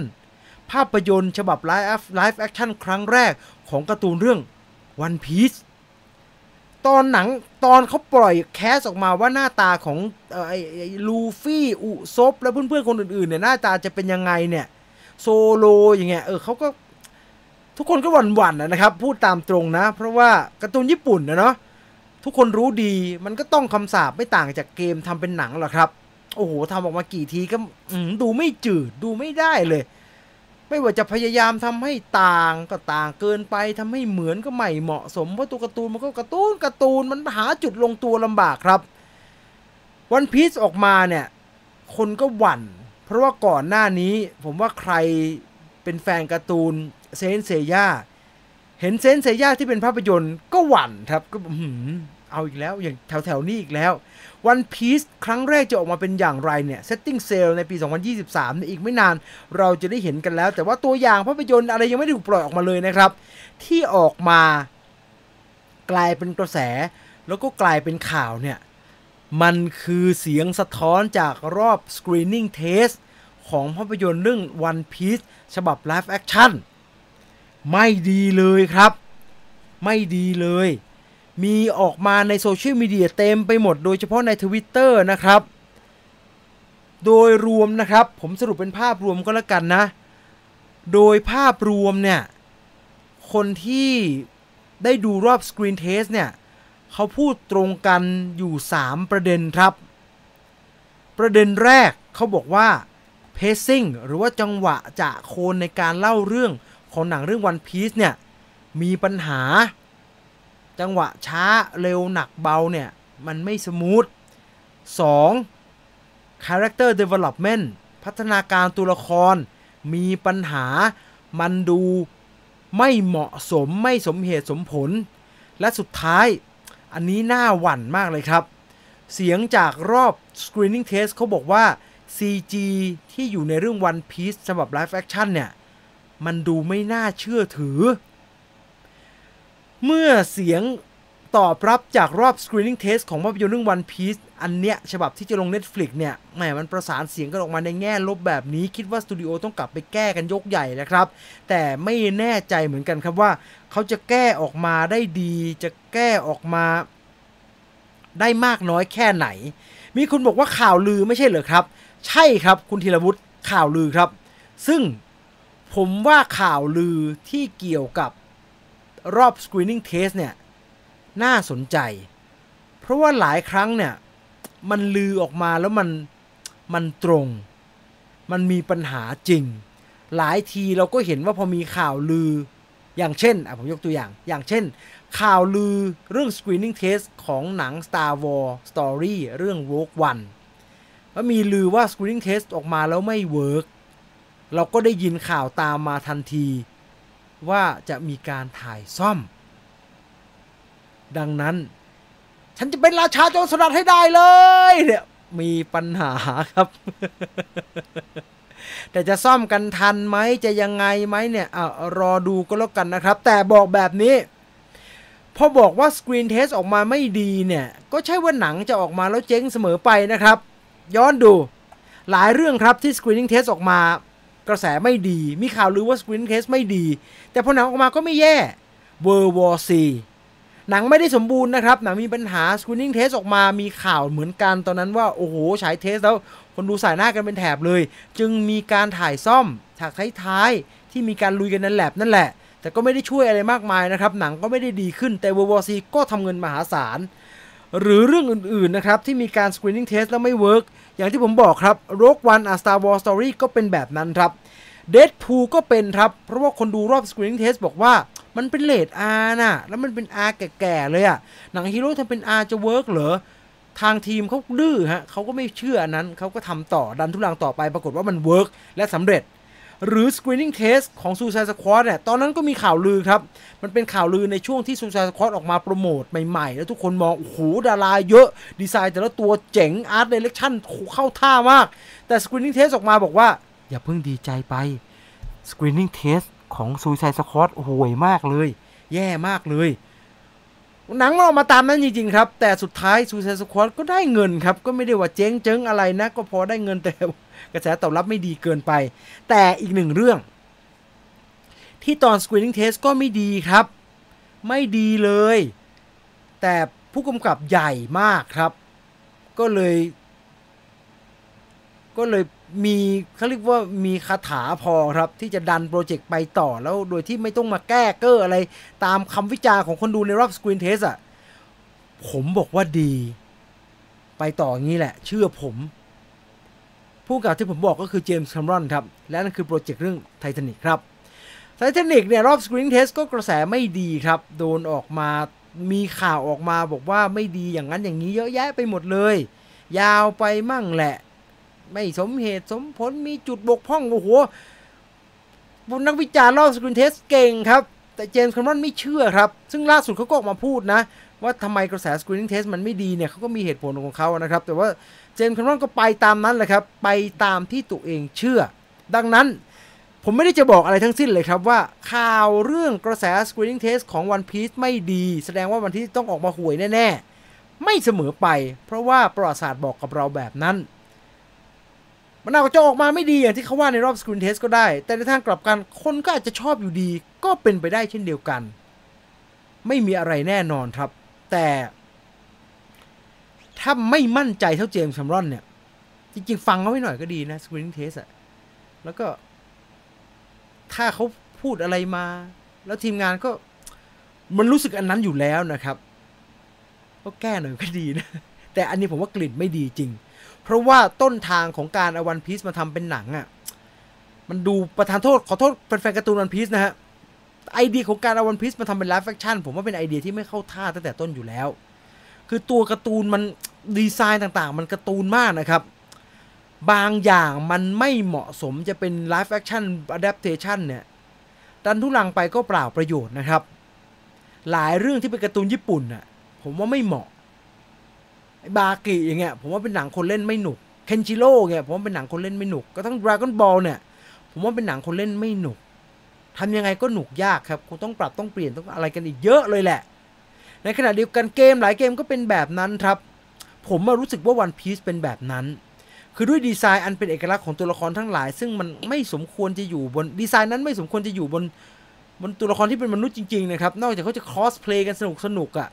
ภาพยนตร์ฉบับ live live action ครั้งแรกของการ์ตูนเรื่อง One Piece ตอนหนังตอนเขาปล่อย cast ออกมาว่าหน้าตาของไอ้ลูฟี่อุซปและเพื่อนๆคนอื่นๆเนี่ยหน้าตาจะเป็นยังไงเนี่ยโซโรอย่างเงี้ยเออเขาก็ทุกคนก็หวั่นๆนะครับ พูดตามตรงนะ เพราะว่าการ์ตูนญี่ปุ่นนะเนาะทุกคนรู้ดีมันก็ต้องคำสาปไม่ต่างจากเกมทำเป็นหนังหรอกครับ โอ้โหทำออกมากี่ทีก็ดูไม่จืดดูไม่ได้เลย ไม่ว่าจะพยายามทำให้ต่างก็ต่างเกินไปทำให้เหมือนก็ไม่เหมาะสมเพราะตัวการ์ตูนมันก็การ์ตูนการ์ตูนมันหาจุดลงตัวลำบากครับ One Piece ออกมาเนี่ย คนก็หวั่น เพราะว่าก่อนหน้านี้ผมว่าใครเป็นแฟนการ์ตูนเซนเซย่าเห็นเซนเซย่าที่เป็นภาพยนตร์ก็หวั่นครับก็อื้อหือเอาอีกแล้วอย่างแถวๆนี้อีกแล้ว วันพีซครั้งแรกจะออกมาเป็นอย่างไรเนี่ย Setting Sail ในปี 2023เนี่ยอีกไม่นานเราจะได้เห็นกันแล้ว แต่ว่าตัวอย่างภาพยนตร์อะไรยังไม่ได้ถูกปล่อยออกมาเลยนะครับ ที่ออกมากลายเป็นกระแส แล้วก็กลายเป็นข่าวเนี่ย มันคือเสียงสะท้อนจากรอบ Screening Test ของภาพยนตร์เรื่อง One Piece ฉบับ Live Action ไม่ดีเลยครับ ไม่ดีเลย มีออกมาในโซเชียลมีเดียเต็มไปหมดโดยเฉพาะใน Twitter นะครับ โดยรวมนะครับ ผมสรุปเป็นภาพรวมก็แล้วกันนะ โดยภาพรวมเนี่ย คนที่ได้ดูรอบ Screen Test เนี่ย เขาพูดตรงกันอยู่ 3 ประเด็นครับ ประเด็นแรกเขาบอกว่า pacing หรือว่าจังหวะจะโคนในการเล่าเรื่องของหนังเรื่อง One Piece เนี่ย มีปัญหา จังหวะช้าเร็วหนักเบาเนี่ย มันไม่สมูท 2. Character Development พัฒนาการตัวละคร มีปัญหา มันดูไม่เหมาะสมไม่สมเหตุสมผล และสุดท้ายอันนี้น่าหวั่นมากเลยครับ เสียงจากรอบ Screening Test เขาบอกว่า CG ที่อยู่ในเรื่อง One Piece ฉบับ Live Action เนี่ย มันดูไม่น่าเชื่อถือ เมื่อเสียงตอบรับจากรอบ Screening Test ของภาพยนตร์เรื่อง One Piece อันเนี้ยฉบับที่จะลง Netflix เนี่ยแหมมันประสานเสียงกันออกมาในแง่ลบแบบนี้ คิดว่าสตูดิโอต้องกลับไปแก้กันยกใหญ่นะครับ แต่ไม่แน่ใจเหมือนกันครับว่า เขาจะแก้ออกมาได้ดี จะแก้ออกมาได้มากน้อยแค่ไหน มีคุณบอกว่าข่าวลือไม่ใช่เหรอครับ ใช่ครับคุณธีรวุฒิข่าวลือครับ ซึ่งผมว่าข่าวลือที่เกี่ยวกับ รอบ Screening Test เนี่ย น่าสนใจ เพราะว่าหลายครั้งเนี่ย มันลือออกมาแล้วมัน มันตรง มันมีปัญหาจริง หลายทีเราก็เห็นว่าพอมีข่าวลือ อย่างเช่นอะผมยกตัวอย่าง อย่างเช่น ข่าวลือเรื่อง Screening Test ของหนัง Star Wars Story เรื่อง Rogue One ว่ามีลือว่า Screening Test ออกมาแล้วไม่เวิร์กเราก็ได้ยินข่าวตามมาทันที ว่าจะมีการถ่ายซ่อม ดังนั้น ฉันจะเป็นราชาโจรสลัดให้ได้เลยเนี่ยมีปัญหาครับ แต่จะซ่อมกันทันไหมจะยังไงไหมเนี่ยอะรอดูก็แล้วกันนะครับ แต่บอกแบบนี้พอบอกว่า Screen Test ออกมาไม่ดีเนี่ย ก็ใช่ว่าหนังจะออกมาแล้วเจ๊งเสมอไปนะครับ ย้อนดูหลายเรื่องครับที่ Screening Test ออกมา กระแสไม่ดี มีข่าวลือว่า Screening Test ไม่ดี แต่พอหนังออกมาก็ไม่แย่ World War C หนังไม่ได้สมบูรณ์นะครับ หนังมีปัญหา Screening Test ออกมา มีข่าวเหมือนกันตอนนั้นว่า โอ้โห ฉาย test แล้วคนดูส่ายหน้ากันเป็นแถบเลย จึงมีการถ่ายซ่อมฉากท้ายๆ ที่มีการลุยกันในแล็บนั่นแหละ แต่ก็ไม่ได้ช่วยอะไรมากมายนะครับ หนังก็ไม่ได้ดีขึ้นแต่ World War C ก็ทำเงินมหาศาล หรือเรื่องอื่นๆนะครับที่มีการ screening test แล้วไม่ work อย่างที่ผมบอกครับ Rogue One: A Star Wars Story ก็เป็นแบบนั้นครับ Deadpool ก็เป็นครับ เพราะว่าคนดูรอบ screening test บอกว่ามันเป็นเลด R น่ะ แล้วมันเป็น R แก่ๆเลยอะหนังฮีโร่ทำเป็น R จะ work เหรอ ทางทีมเขาดื้อฮะเขาก็ไม่เชื่ออันนั้น เขาก็ทำต่อดันทุรังต่อไป ปรากฏว่ามัน work และสำเร็จ หรือ screening test ของ Suicide Squad เนี่ยตอนนั้นก็มีข่าวลือครับ มันเป็นข่าวลือในช่วงที่ Suicide Squad ออกมาโปรโมทใหม่ๆ แล้วทุกคนมอง โอ้โห ดาราเยอะ ดีไซน์แต่ละตัวเจ๋ง Art Direction เข้าท่ามาก แต่ screening test ออกมาบอกว่า อย่าเพิ่งดีใจไป screening test ของ Suicide Squad ห่วยมากเลย แย่มากเลยหนังมันออกมาตามนั้นจริงๆครับ แต่สุดท้าย Suicide Squad ก็ได้เงินครับ ก็ไม่ได้ว่าเจ๊งเจ๊งอะไรนะ ก็พอได้เงินแต่ กระแสตอบรับไม่ดีเกินไป แต่อีกหนึ่งเรื่อง ที่ตอน screening test ก็ไม่ดีครับ ไม่ดีเลย แต่ผู้กำกับใหญ่มากครับ ก็เลย ก็เลยมีเขาเรียกว่ามีคาถาพอครับ ที่จะดันโปรเจกต์ไปต่อแล้วโดยที่ไม่ต้องมาแก้เก้ออะไรตามคำวิจารณ์ของคนดูในรอบ screen test อะผมบอกว่าดี ไปต่ออย่างนี้แหละ เชื่อผม ผู้กำกับที่ผมบอกก็คือเจมส์แคมรอนครับ และนั่นคือโปรเจกต์เรื่องไททานิกครับไททานิกเนี่ยรอบ screen test ก็กระแสไม่ดีครับ โดนออกมามีข่าวออกมาบอกว่าไม่ดีอย่างนั้นอย่างนี้เยอะแยะไปหมดเลย ยาวไปมั่งแหละ ไม่สมเหตุสมผลมีจุดบกพร่องโอ้โหบุนักวิจารณ์รอบ screen test เก่งครับ แต่ James Cameron ไม่เชื่อครับ ซึ่งล่าสุดเขาก็ออกมาพูดนะ ว่าทำไมกระแส screen test มันไม่ดีเนี่ยเขาก็มีเหตุผลของเขานะครับ แต่ว่า James Cameron ก็ไปตามนั้นแหละครับ ไปตามที่ตัวเองเชื่อ ดังนั้นผมไม่ได้จะบอกอะไรทั้งสิ้นเลยครับว่าข่าวเรื่องกระแส screening test ของ One Piece ไม่ดี แสดงว่าวันที่ต้องออกมาห่วยแน่ ๆ ไม่เสมอไป เพราะว่าประวัติศาสตร์บอกกับเราแบบนั้น มันอาจจะออกมาไม่ดีอย่างที่เขาว่าในรอบ screen test ก็ได้ แต่ในทางกลับกันคนก็อาจจะชอบอยู่ดี ก็เป็นไปได้เช่นเดียวกัน ไม่มีอะไรแน่นอนครับ แต่ ถ้าไม่มั่นใจเท่า James Cameron เนี่ย จริง ๆ ฟังเขาไว้หน่อยก็ดีนะ screening test อะแล้วก็ ถ้าเขาพูดอะไรมา แล้วทีมงานก็ มันรู้สึกอันนั้นอยู่แล้วนะครับ ก็แก้หน่อยก็ดีนะ แต่อันนี้ผมว่ากลิ่นไม่ดีจริง เพราะว่าต้นทางของการเอา One Piece มาทำเป็นหนังอะ่ะมันดูประทานโทษขอโทษแฟนๆการ์ตูน One Piece นะฮะไอเดียของการเอา One Piece มาทำเป็น live action ผมว่าเป็นไอเดียที่ไม่เข้าท่าตั้งแต่ต้นอยู่แล้ว คือตัวการ์ตูนมันดีไซน์ต่างๆ มันการ์ตูนมากนะครับ บางอย่างมันไม่เหมาะสมจะเป็น live action adaptation เนี่ยดันทุรังไปก็เปล่าประโยชน์นะครับ หลายเรื่องที่เป็นการ์ตูนญี่ปุ่นน่ะผมว่าไม่เหมาะบากิอย่างเงี้ยผมว่าเป็นหนังคนเล่นไม่หนุกเคนจิโร่เงี้ยผมว่าเป็นหนังคนเล่นไม่หนุกก็ทั้ง Dragon Ball เนี่ยผมว่าเป็นหนังคนเล่นไม่หนุกทำยังไงก็หนุกยากครับคงต้องปรับต้องเปลี่ยนต้องอะไรกันอีกเยอะเลยแหละ ในขณะเดียวกันเกมหลายเกมก็เป็นแบบนั้นครับ ผมมารู้สึกว่า One Piece เป็นแบบนั้น คือด้วยดีไซน์อันเป็นเอกลักษณ์ของตัวละครทั้งหลาย ซึ่งมันไม่สมควรจะอยู่บนดีไซน์นั้นไม่สมควรจะอยู่บนบนตัวละครที่เป็นมนุษย์จริงๆนะครับ นอกจากเขาจะคอสเพลย์กันสนุกสนุกอะ่ะ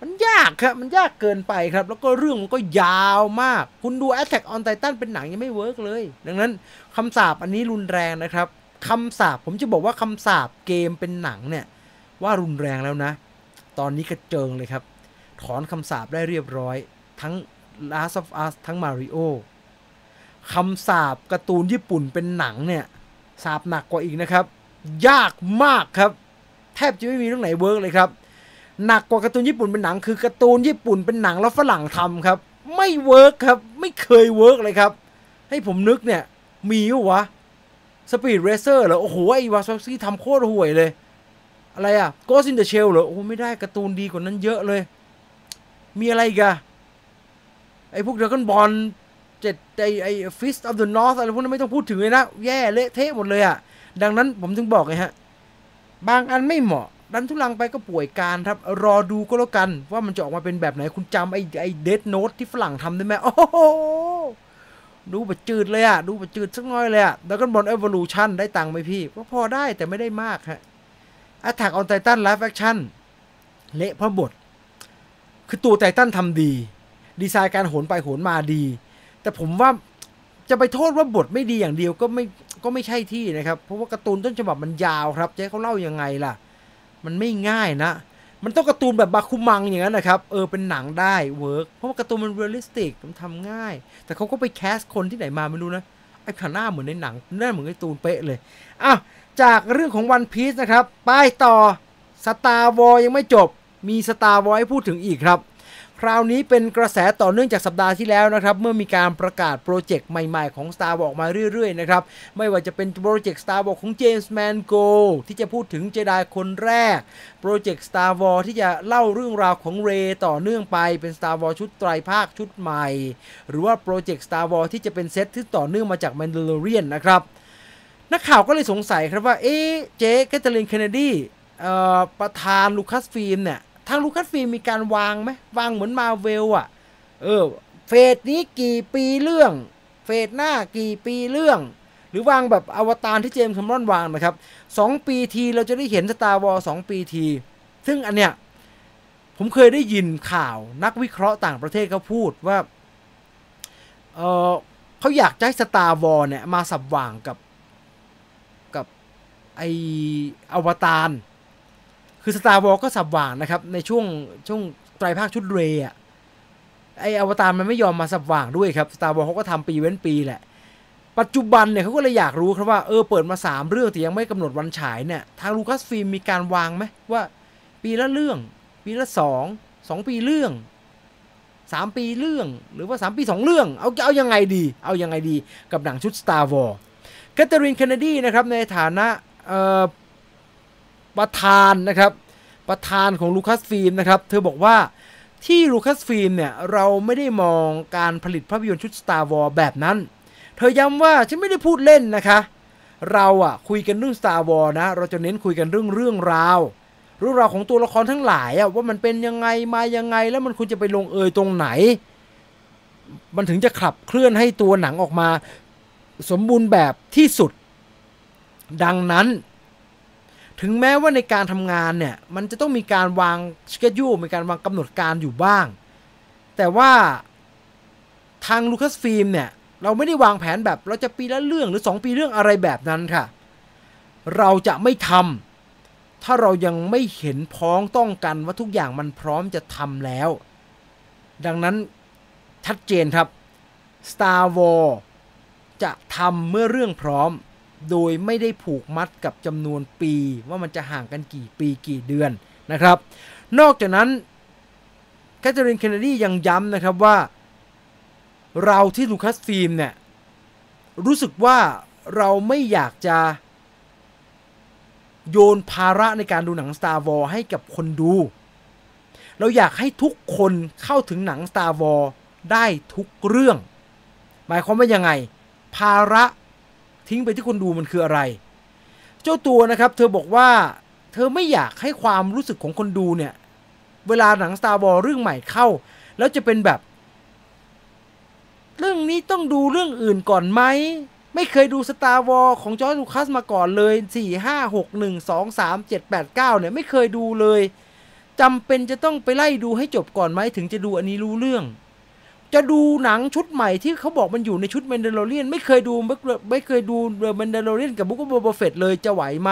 มันยากครับ มันยากเกินไปครับ แล้วก็เรื่องมันก็ยาวมาก คุณดู Attack on Titan เป็นหนังยังไม่ work เลย ดังนั้นคำสาปอันนี้รุนแรงนะครับคำสาปผมจะบอกว่าคำสาปเกมเป็นหนังเนี่ยว่ารุนแรงแล้วนะ ตอนนี้กระเจิงเลยครับ ถอนคำสาปได้เรียบร้อย ทั้ง Last of Us ทั้ง Mario คำสาปการ์ตูนญี่ปุ่นเป็นหนังเนี่ย สาปหนักกว่าอีกนะครับ ยากมากครับ แทบจะไม่มีเรื่องไหน work เลยครับ หนักกว่าการ์ตูนญี่ปุ่นเป็นหนัง คือการ์ตูนญี่ปุ่นเป็นหนังแล้วฝรั่งทำครับ ไม่ work ครับ ไม่เคย work เลยครับ ให้ผมนึกเนี่ย มีวะSpeed Racer เหรอ โอ้โหไอ้ Wachowski ทำโคตรห่วยเลย อะไรอะ Ghost in the Shell เหรอ โอ้ไม่ได้การ์ตูนดีกว่านั้นเยอะเลย มีอะไรอีกอะไอ้พวก Dragon Ball เจ็ดไอไอ Fist of the North อะไรพวกนั้นไม่ต้องพูดถึงเลยนะ แย่เละเทะหมดเลยอะดังนั้นผมถึงบอกไงฮะ บางอันไม่เหมาะดันทุรังไปก็ป่วยการครับ รอดูก็แล้วกัน ว่ามันจะออกมาเป็นแบบไหนคุณจำไอ้ไอ้ Death Note ที่ฝรั่งทำได้ไหมโอ้โหดูแบบจืดเลยอะดูแบบจืดสักน้อยเลยอะ Dragonball Evolution ได้ตังค์ไหมพี่ ก็พอได้แต่ไม่ได้มากฮะ Attack on Titan Live Action เละเพราะบท คือตัวไททันทำดี ดีไซน์การโหนไปโหนมาดี แต่ผมว่าจะไปโทษว่าบทไม่ดีอย่างเดียวก็ไม่ก็ไม่ใช่ที่นะครับ เพราะว่าการ์ตูนต้นฉบับมันยาวครับจะให้เขาเล่ายังไงล่ะ มันไม่ง่ายนะ มันต้องการ์ตูนแบบบาคุมังอย่างนั้นนะครับ เออเป็นหนังได้ work เพราะว่าการ์ตูนมัน realistic มันทำง่าย แต่เขาก็ไป cast คนที่ไหนมาไม่รู้นะไอ้ขาหน้าเหมือนในหนังหน้าเหมือนไอ้ตูนเป๊ะเลยอ้าว จากเรื่องของ One Piece นะครับไปต่อ Star Wars ยังไม่จบ มี Star Wars ให้พูดถึงอีกครับ คราวนี้เป็นกระแสต่อเนื่องจากสัปดาห์ที่แล้วนะครับ เมื่อมีการประกาศโปรเจกต์ใหม่ๆของ Star Wars ออกมาเรื่อยๆนะครับ ไม่ว่าจะเป็นโปรเจกต์ Star Wars ของ James Mangold ที่จะพูดถึงเจไดคนแรก โปรเจกต์ Star Wars ที่จะเล่าเรื่องราวของเรต่อเนื่องไปเป็น Star Wars ชุดไตรภาคชุดใหม่ หรือว่าโปรเจกต์ Star Wars ที่จะเป็นเซตที่ต่อเนื่องมาจาก Mandalorian นะครับ นักข่าวก็เลยสงสัยครับว่า เอ๊ะ เจ๊ Kathleen Kennedy ประธาน Lucasfilm เนี่ย ทาง Lucasfilm มีการวางไหมวางเหมือนมาเวลอะ เออ phase นี้กี่ปีเรื่อง phase หน้ากี่ปีเรื่อง หรือวางแบบอวตารที่ James Cameron วางนะครับสองปีทีเราจะได้เห็น Star Wars สองปีที ซึ่งอันเนี้ยผมเคยได้ยินข่าวนักวิเคราะห์ต่างประเทศเขาพูดว่า เออเขาอยากจะให้ Star Wars เนี่ยมาสับหว่างกับ ออวตารคือ Star Wars ก็สับหว่างนะครับ ในช่วงช่วงไตรภาคชุดเรย์อะไออวตารมันไม่ยอมมาสับหว่างด้วยครับ Star Wars เขาก็ทำปีเว้นปีแหละ ปัจจุบันเนี่ยเขาก็เลยอยากรู้ครับว่าเออเปิดมา 3 เรื่องแต่ยังไม่กำหนดวันฉายเนี่ยทาง Lucasfilm มีการวางไหมว่าปีละเรื่อง ปีละสองสองปีเรื่องสามปีเรื่องหรือว่าสามปีสองเรื่อง เอาเอายังไงดี เอายังไงดีกับหนังชุด Star Wars Kathleen Kennedy นะครับในฐานะ ประธานนะครับ ประธานของ Lucasfilm นะครับ เธอบอกว่าที่ Lucasfilm เนี่ย เราไม่ได้มองการผลิตภาพยนตร์ชุด Star Wars แบบนั้น เธอย้ำว่าฉันไม่ได้พูดเล่นนะคะ เราอะคุยกันเรื่อง Star Wars นะ เราจะเน้นคุยกันเรื่องเรื่องราวเรื่องราวของตัวละครทั้งหลายอะว่ามันเป็นยังไงมายังไงแล้วมันควรจะไปลงเอยตรงไหน มันถึงจะขับเคลื่อนให้ตัวหนังออกมา สมบูรณ์แบบที่สุด ดังนั้น ถึงแม้ว่าในการทำงานเนี่ยมันจะต้องมีการวางสเกจยูมีการวางกำหนดการอยู่บ้าง แต่ว่าทางลูคัสฟิล์มเนี่ยเราไม่ได้วางแผนแบบเราจะปีละเรื่องหรือ 2 ปีเรื่องอะไรแบบนั้นค่ะ เราจะไม่ทำถ้าเรายังไม่เห็นพ้องต้องกันว่าทุกอย่างมันพร้อมจะทำแล้ว ดังนั้นชัดเจนครับ Star Wars จะทำเมื่อเรื่องพร้อม โดยไม่ได้ผูกมัดกับจำนวนปีว่ามันจะห่างกันกี่ปีกี่เดือนนะครับ นอกจากนั้น Kathleen Kennedy ยังย้ำนะครับว่า เราที่ Lucasfilm เนี่ยรู้สึกว่าเราไม่อยากจะ โยนภาระในการดูหนัง Star Wars ให้กับคนดู เราอยากให้ทุกคนเข้าถึงหนัง Star Wars ได้ทุกเรื่อง หมายความว่ายังไง ภาระ ทิ้งไปที่คนดูมันคืออะไร เจ้าตัวนะครับ เธอบอกว่าเธอไม่อยากให้ความรู้สึกของคนดูเนี่ย เวลาหนัง Star Wars เรื่องใหม่เข้า แล้วจะเป็นแบบ เรื่องนี้ต้องดูเรื่องอื่นก่อนไหม ไม่เคยดู Star Wars ของจอร์จลูคัสมาก่อนเลย 4 5 6 1 2 3 7 8 9 เนี่ย ไม่เคยดูเลยจำเป็นจะต้องไปไล่ดูให้จบก่อนไหมถึงจะดูอันนี้รู้เรื่อง จะดูหนังชุดใหม่ที่เขาบอกมันอยู่ในชุดแมนเดลเรียนไม่เคยดูไม่เคยดู Mandalorian กับ Book of Boba Fett เลยจะไหวไหม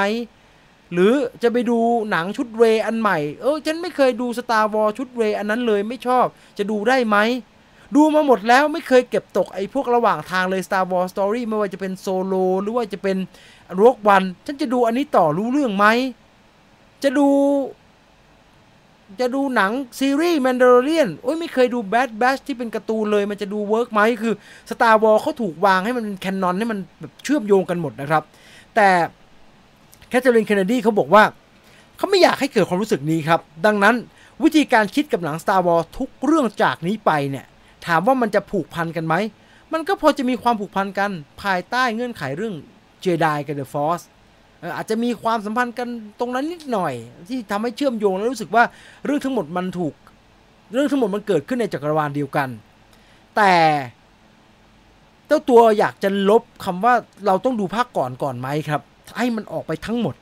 หรือจะไปดูหนังชุดเรอันใหม่ เออฉันไม่เคยดู Star Wars ชุดเรอันนั้นเลยไม่ชอบ จะดูได้ไหม ดูมาหมดแล้วไม่เคยเก็บตกไอ้พวกระหว่างทางเลย Star Wars Story ไม่ว่าจะเป็นโซโลหรือว่าจะเป็น Rogue One ฉันจะดูอันนี้ต่อรู้เรื่องไหม จะดู จะดูหนังซีรีส์ Mandalorian โอ้ยไม่เคยดู Bad Batch ที่เป็นการ์ตูนเลยมันจะดู work ไหมคือ Star Wars เขาถูกวางให้มันเป็นแคนนอนให้มันแบบเชื่อมโยงกันหมดนะครับ แต่แคทเธอรีนเคนเนดีเขาบอกว่า เขาไม่อยากให้เกิดความรู้สึกนี้ครับ ดังนั้นวิธีการคิดกับหนัง Star Wars ทุกเรื่องจากนี้ไปเนี่ย ถามว่ามันจะผูกพันกันไหม มันก็พอจะมีความผูกพันกันภายใต้เงื่อนไขเรื่องเจไดกับเดอะฟอส อาจจะมีความสัมพันธ์กันตรงนั้นนิดหน่อย ที่ทำให้เชื่อมโยงแล้วรู้สึกว่าเรื่องทั้งหมดมันถูก เรื่องทั้งหมดมันเกิดขึ้นในจักรวาลเดียวกัน แต่เจ้าตัวอยากจะลบคำว่าเราต้องดูภาคก่อนก่อนไหมครับให้มันออกไปทั้งหมด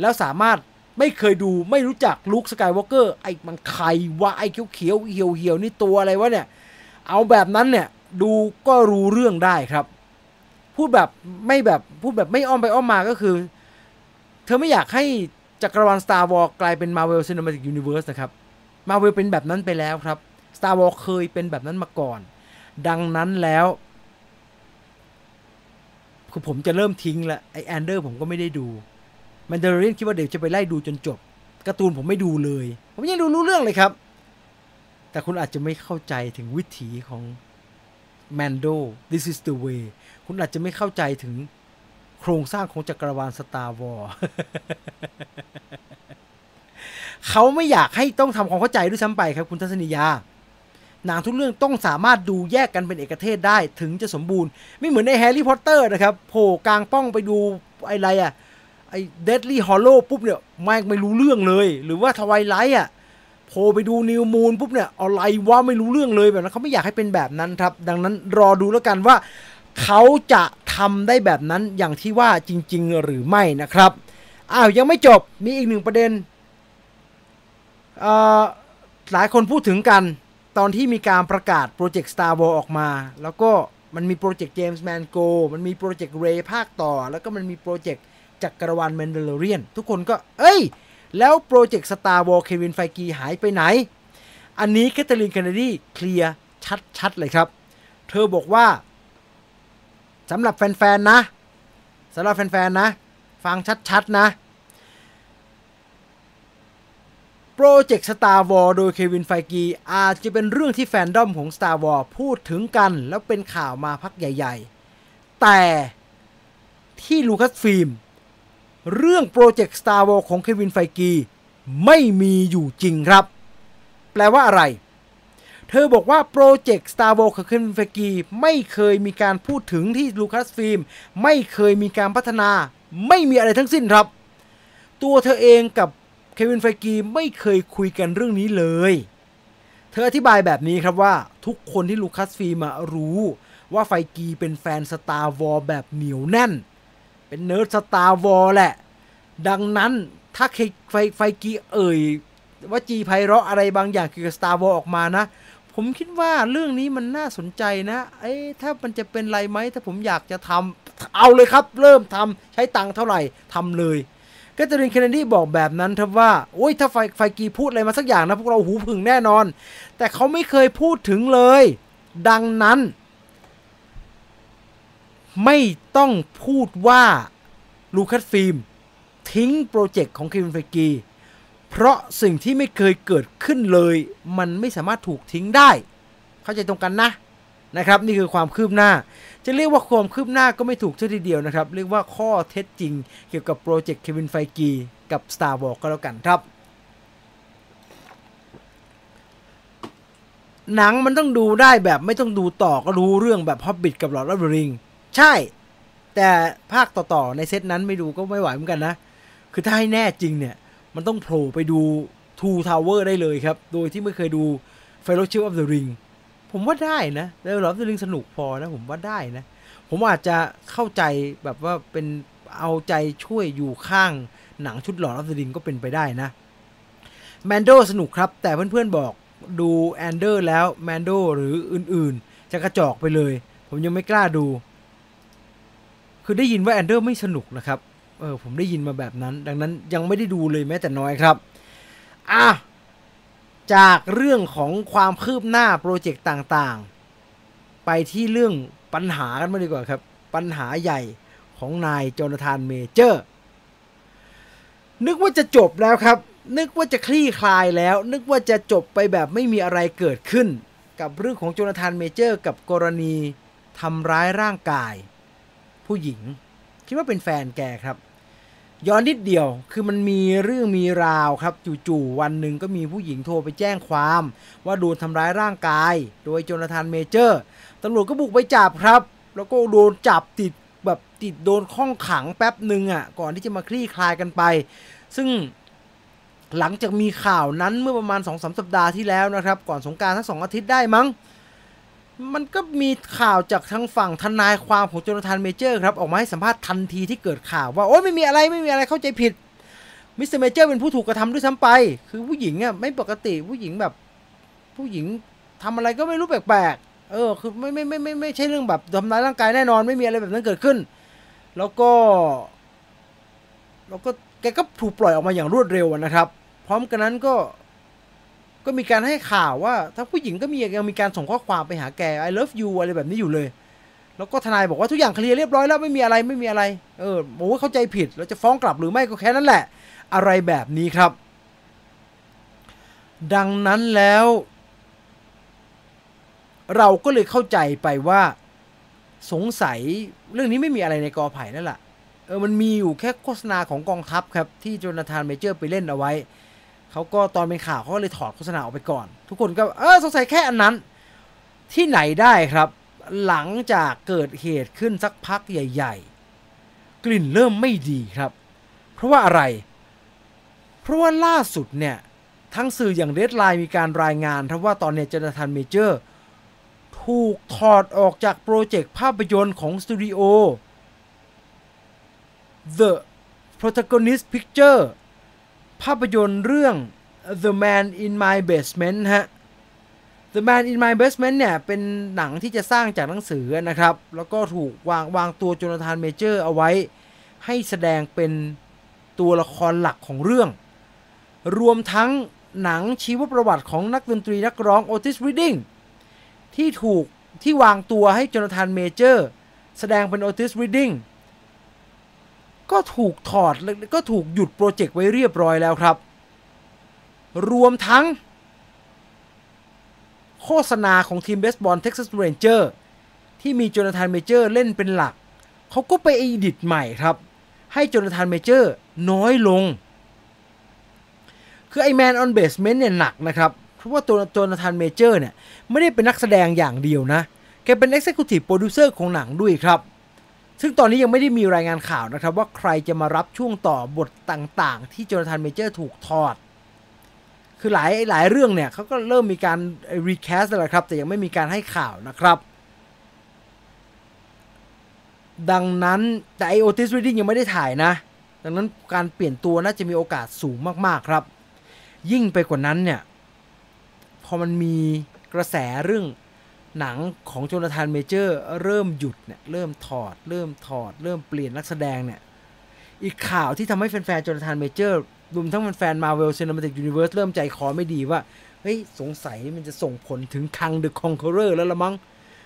แล้วสามารถไม่เคยดูไม่รู้จักลุคสกายวอล์กเกอร์ไอ้มันใครวะไอ้เขียวเขียวเหี่ยวเหี่ยวนี่ตัวอะไรวะเนี่ย เอาแบบนั้นเนี่ยดูก็รู้เรื่องได้ครับ พูดแบบไม่แบบพูดแบบไม่อ้อมไปอ้อมมาก็คือ ธอไม่อยากให้จักรวาล Star Wars กลายเป็น Marvel Cinematic Universe นะครับ Marvel เป็นแบบนั้นไปแล้วครับ Star Wars เคยเป็นแบบนั้นมาก่อน ดังนั้นแล้วคือผมจะเริ่มทิ้งละไอ Andor ผมก็ไม่ได้ดู Mandalorian คิดว่าเดี๋ยวจะไปไล่ดูจนจบการ์ตูนผมไม่ดูเลย ผมยังดูรู้เรื่องเลยครับ แต่คุณอาจจะไม่เข้าใจถึงวิถีของ Mando this is the way คุณอาจจะไม่เข้าใจถึง โครงสร้างของจักรวาล Star Wars เขาไม่อยากให้ต้องทำความเข้าใจด้วยซ้ำไปครับคุณทัศนียาหนังทุกเรื่องต้องสามารถดูแยกกันเป็นเอกเทศได้ถึงจะสมบูรณ์ ไม่เหมือนใน Harry Potter นะครับโผล่กลางปล้องไปดูอะไรอะไอ้ Deathly Hallows ปุ๊บเนี่ยไม่ไม่รู้เรื่องเลย หรือว่า Twilight อะโผล่ไปดู New Moon ปุ๊บเนี่ยอะไรวะไม่รู้เรื่องเลยแบบนั้นเขาไม่อยากให้เป็นแบบนั้นครับ ดังนั้นรอดูแล้วกันว่า เขาจะทำได้แบบนั้นอย่างที่ว่าจริง ๆ หรือไม่นะครับอ้าวยังไม่จบมีอีกหนึ่งประเด็นหลายคนพูดถึงกันตอนที่มีการประกาศโปรเจกต์ Star Wars ออกมา แล้วก็มันมีโปรเจกต์ James Mangold มันมีโปรเจกต์ Rey ภาคต่อ แล้วก็มันมีโปรเจกต์จักรวาล Mandalorian ทุกคนก็ เอ้ย แล้วโปรเจกต์ Star Wars Kevin Feige หายไปไหน อันนี้ Kathleen Kennedyเคลียร์ชัดๆ เลยครับ เธอบอกว่า สำหรับแฟนๆนะสำหรับแฟนๆนะ ฟังชัดๆนะโปรเจกต์ Star Wars โดย Kevin Feige อาจจะเป็นเรื่องที่แฟนดอมของ Star Wars พูดถึงกันแล้วเป็นข่าวมาพักใหญ่ ๆ แต่ที่ Lucasfilm เรื่องโปรเจกต์ Star Wars ของ Kevin Feigeไม่มีอยู่จริงครับ แปลว่าอะไร เธอบอกว่าโปรเจกต์ Star Wars ของ Kevin Feige ไม่เคยมีการพูดถึงที่ Lucasfilm ไม่เคยมีการพัฒนา ไม่มีอะไรทั้งสิ้นครับ ตัวเธอเองกับ Kevin Feige ไม่เคยคุยกันเรื่องนี้เลย เธออธิบายแบบนี้ครับว่าทุกคนที่ Lucasfilm รู้ว่า Feige เป็นแฟน Star Wars แบบเหนียวแน่น เป็น nerd Star Wars แหละ ดังนั้นถ้าไฟ Feige เอ่ยวจีไพเราะอะไรบางอย่างเกี่ยวกับ Star Wars ออกมานะ ผมคิดว่าเรื่องนี้มันน่าสนใจนะ เอ้ถ้ามันจะเป็นไรไหมถ้าผมอยากจะทำเอาเลยครับ เริ่มทำใช้ตังค์เท่าไหร่ทำเลย Kathleen Kennedy บอกแบบนั้นครับว่า โอ้ยถ้าไฟ Feige พูดอะไรมาสักอย่างนะ พวกเราหูผึ่งแน่นอน แต่เขาไม่เคยพูดถึงเลย ดังนั้น ไม่ต้องพูดว่า Lucasfilm ทิ้งโปรเจกต์ของ Kevin Feige เพราะสิ่งที่ไม่เคยเกิดขึ้นเลย มันไม่สามารถถูกทิ้งได้ เข้าใจตรงกันนะนะครับ นี่คือความคืบหน้า จะเรียกว่าความคืบหน้าก็ไม่ถูกเท่าทีเดียวนะครับ เรียกว่าข้อเท็จจริงเกี่ยวกับโปรเจกต์ Kevin Feige กับ Star Wars ก็แล้วกันครับ หนังมันต้องดูได้แบบไม่ต้องดูต่อก็รู้เรื่องแบบฮอบบิทกับหลอดออฟริงใช่ แต่ภาคต่อๆในเซตนั้นไม่ดูก็ไม่ไหวเหมือนกันนะ คือถ้าให้แน่จริงเนี่ย มันต้องโผล่ไปดู Two Tower ได้เลยครับ โดยที่ไม่เคยดู Fellowship of the Ring ผมว่าได้นะแล้วหลอดอ the Ring สนุกพอนะ ผมว่าได้นะ ผมอาจจะเข้าใจแบบว่าเป็นเอาใจช่วยอยู่ข้างหนังชุดหลอดอ the Ring ก็เป็นไปได้นะMando สนุกครับ แต่เพื่อนๆบอกดู Andor แล้ว Mando หรืออื่นๆ จะกระจอกไปเลย ผมยังไม่กล้าดู คือได้ยินว่า Andor ไม่สนุกนะครับ เออผมได้ยินมาแบบนั้น ดังนั้นยังไม่ได้ดูเลยแม้แต่น้อยครับอะจากเรื่องของความคืบหน้าโปรเจกต์ต่างๆ ไปที่เรื่องปัญหากันมาดีกว่าครับ ปัญหาใหญ่ของนาย Jonathan Majors นึกว่าจะจบแล้วครับ นึกว่าจะคลี่คลายแล้ว นึกว่าจะจบไปแบบไม่มีอะไรเกิดขึ้น กับเรื่องของโจนาธานเมเจอร์ กับกรณีทำร้ายร่างกาย ผู้หญิง คิดว่าเป็นแฟนแกครับ ย้อนนิดเดียว คือมันมีเรื่องมีราวครับ จู่ๆวันหนึ่งก็มีผู้หญิงโทรไปแจ้งความ ว่าโดนทำร้ายร่างกาย โดยโจนาธานเมเจอร์ตำรวจก็บุกไปจับครับ แล้วก็โดนจับติดแบบติดโดนคุมขังแป๊บหนึ่งอะ ก่อนที่จะมาคลี่คลายกันไป ซึ่งหลังจากมีข่าวนั้นเมื่อประมาณ2อสสัปดาห์ที่แล้วนะครับ ก่อนสงกรานต์สักสองอาทิตย์ได้มั้ง มันก็มีข่าวจากทางฝั่งทนายความของ Jonathan Majors ครับ ออกมาให้สัมภาษณ์ทันทีที่เกิดข่าวว่า โอ้ไม่มีอะไรไม่มีอะไรเข้าใจผิด Mister Majors เป็นผู้ถูกกระทำด้วยซ้ำไป คือผู้หญิงอะไม่ปกติผู้หญิงแบบ ผู้หญิงทำอะไรก็ไม่รู้แปลกๆเออคือไม่ไม่ไม่ไม่ไม่ใช่เรื่องแบบทำร้ายร่างกายแน่นอนไม่มีอะไรแบบนั้นเกิดขึ้น แล้วก็ แล้วก็แกก็ถูกปล่อยออกมาอย่างรวดเร็วนะครับ พร้อมกันนั้นก็ ก็มีการให้ข่าวว่าทั้งผู้หญิงก็มียังมีการส่งข้อความไปหาแก I love you อะไรแบบนี้อยู่เลย แล้วก็ทนายบอกว่าทุกอย่างเคลียร์เรียบร้อยแล้วไม่มีอะไรไม่มีอะไร เออบอกว่าเข้าใจผิดเราจะฟ้องกลับหรือไม่ก็แค่นั้นแหละ อะไรแบบนี้ครับ ดังนั้นแล้ว เราก็เลยเข้าใจไปว่า สงสัยเรื่องนี้ไม่มีอะไรในกอไผ่นั่นแหละเออมันมีอยู่แค่โฆษณาของกองทัพครับที่โจนาธานเมเจอร์ไปเล่นเอาไว้ เขาก็ตอนเป็นข่าวเขาก็เลยถอดโฆษณาออกไปก่อน ทุกคนก็เออสงสัยแค่อันนั้น ที่ไหนได้ครับ หลังจากเกิดเหตุขึ้นสักพักใหญ่ ๆ กลิ่นเริ่มไม่ดีครับ เพราะว่าอะไร เพราะว่าล่าสุดเนี่ยทางสื่ออย่าง Deadline มีการรายงานครับว่าตอนนี้ Jonathan Majors ถูกถอดออกจากโปรเจกต์ภาพยนตร์ของสตูดิโอ The Protagonist Picture ภาพยนตร์เรื่อง The Man in My Basement ฮะ The Man in My Basement เนี่ย เป็นหนังที่จะสร้างจากหนังสือนะครับ แล้วก็ถูกวางวางตัว Jonathan Majors เอาไว้ ให้แสดงเป็นตัวละครหลักของเรื่อง รวมทั้งหนังชีวประวัติของนักดนตรีนักร้อง Otis Redding ที่ถูกที่วางตัวให้ Jonathan Majors แสดงเป็น Otis Redding ก็ถูกถอดก็ถูกหยุดโปรเจกต์ไว้เรียบร้อยแล้วครับ รวมทั้ง โฆษณาของทีมเบสบอล Texas Rangers ที่มี Jonathan Majors เล่นเป็นหลัก เขาก็ไป edit ใหม่ครับ ให้ Jonathan Majors น้อยลง คือไอ Man on Basement เนี่ยหนักนะครับ เพราะว่าตัว Jonathan Majors เนี่ย ไม่ได้เป็นนักแสดงอย่างเดียวนะ แกเป็น Executive Producer ของหนังด้วยครับ ซึ่งตอนนี้ยังไม่ได้มีรายงานข่าวนะครับ ว่าใครจะมารับช่วงต่อบทต่างๆ ที่ Jonathan Majors ถูกถอด คือหลายหลายเรื่องเนี่ยเขาก็เริ่มมีการ recast แล้วครับ แต่ยังไม่มีการให้ข่าวนะครับ ดังนั้นแต่ไอ Otis Redding ยังไม่ได้ถ่ายนะ ดังนั้นการเปลี่ยนตัวน่าจะมีโอกาสสูงมากๆครับ ยิ่งไปกว่านั้นเนี่ย พอมันมีกระแสเรื่อง หนังของโจนาธานเมเจอร์เริ่มหยุดเนี่ยเริ่มถอด เริ่มถอด เริ่มเปลี่ยนนักแสดงเนี่ยอีกข่าวที่ทำให้แฟนๆโจนาธานเมเจอร์รวมทั้งแฟนๆ Marvel Cinematic Universe เริ่มใจคอไม่ดีว่าเฮ้ยสงสัยมันจะส่งผลถึง Kang the Conqueror แล้วละมั้ง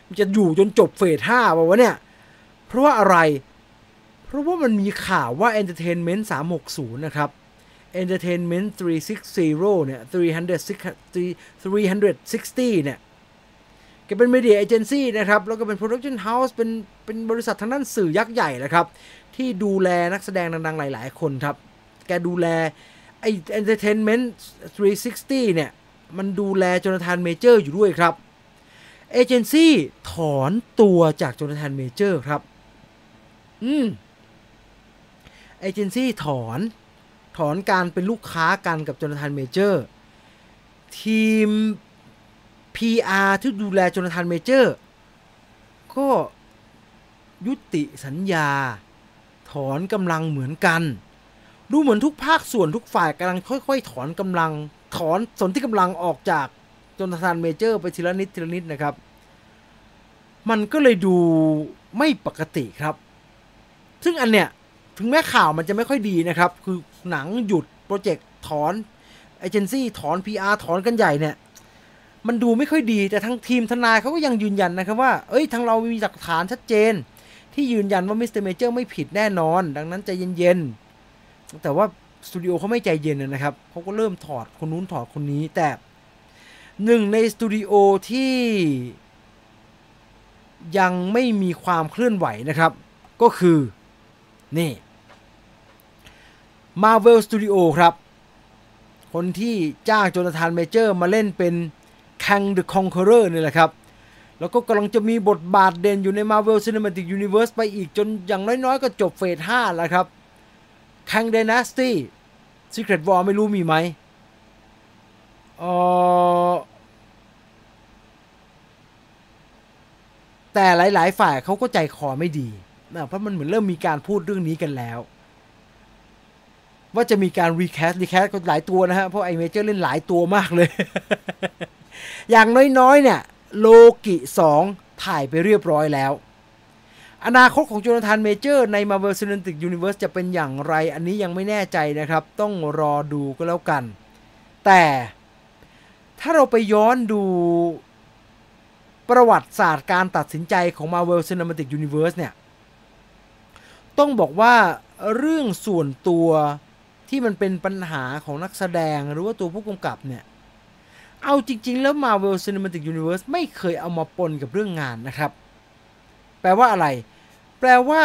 มันจะอยู่จนจบเฟสห้าป่าวะเนี่ย เพราะว่าอะไร เพราะว่ามันมีข่าวว่า Entertainment 360 นะครับ Entertainment 360 เนี่ย360เนี่ย แกเป็น media agency นะครับ แล้วก็เป็น production house เป็นเป็นบริษัททางด้านสื่อยักษ์ใหญ่นะครับ ที่ดูแลนักแสดงดังๆ หลาย ๆ คนครับ แกดูแลไอ Entertainment 360 เนี่ย มันดูแลโจนาธานเมเจอร์อยู่ด้วยครับเอเจนซี่ถอนตัวจากโจนาธานเมเจอร์ครับ อืมเอเจนซี่ถอนถอนการเป็นลูกค้ากันกับโจนาธานเมเจอร์ ทีม PR ที่ดูแลโจนาธานเมเจอร์ ก็ยุติสัญญา ถอนกำลังเหมือนกัน ดูเหมือนทุกภาคส่วนทุกฝ่ายกำลังค่อย ๆ ถอนกำลัง ถอนสรรพกำลังออกจากโจนาธานเมเจอร์ ไปทีละนิดทีละนิดนะครับ มันก็เลยดูไม่ปกติครับ ซึ่งอันเนี้ยถึงแม้ข่าวมันจะไม่ค่อยดีนะครับ คือหนังหยุดโปรเจกต์ถอนเอเจนซี่ถอน PR ถอนกันใหญ่เนี่ย มันดูไม่ค่อยดีแต่ทั้งทีมทนายเขาก็ยังยืนยันนะครับว่า เอ้ยทางเรามีหลักฐานชัดเจน ที่ยืนยันว่ามิสเตอร์เมเจอร์ไม่ผิดแน่นอน ดังนั้นใจเย็นๆ แต่ว่าสตูดิโอเขาไม่ใจเย็นนะครับเขาก็เริ่มถอดคนนู้นถอดคนนี้แต่หนึ่งในสตูดิโอที่ยังไม่มีความเคลื่อนไหวนะครับ ก็คือ นี่ Marvel Studio ครับ คนที่จ้างโจนาธานเมเจอร์มาเล่นเป็น Kang the Conqueror นี่แหละครับ แล้วก็กำลังจะมีบทบาทเด่นอยู่ใน Marvel Cinematic Universe ไปอีกจนอย่างน้อยๆ ก็จบเฟส 5 แล้วครับ Kang Dynasty Secret War ไม่รู้มีไหมเออแต่หลาย ๆ ฝ่ายเขาก็ใจคอไม่ดีนะเพราะมันเหมือนเริ่มมีการพูดเรื่องนี้กันแล้ว ว่าจะมีการ recast recast ก็หลายตัวนะฮะ เพราะไอเมเจอร์เล่นหลายตัวมากเลย อย่างน้อยๆ เนี่ย โลกิ2ถ่ายไปเรียบร้อยแล้ว อนาคตของโจนาธานเมเจอร์ใน Marvel Cinematic Universe จะเป็นอย่างไร อันนี้ยังไม่แน่ใจนะครับ ต้องรอดูก็แล้วกัน แต่ถ้าเราไปย้อนดูประวัติศาสตร์การตัดสินใจของ Marvel Cinematic Universe เนี่ย ต้องบอกว่าเรื่องส่วนตัว ที่มันเป็นปัญหาของนักแสดงหรือว่าตัวผู้กำกับเนี่ย เอาจริง ๆ แล้ว Marvel Cinematic Universe ไม่เคยเอามาปนกับเรื่องงานนะครับ แปลว่าอะไร แปลว่า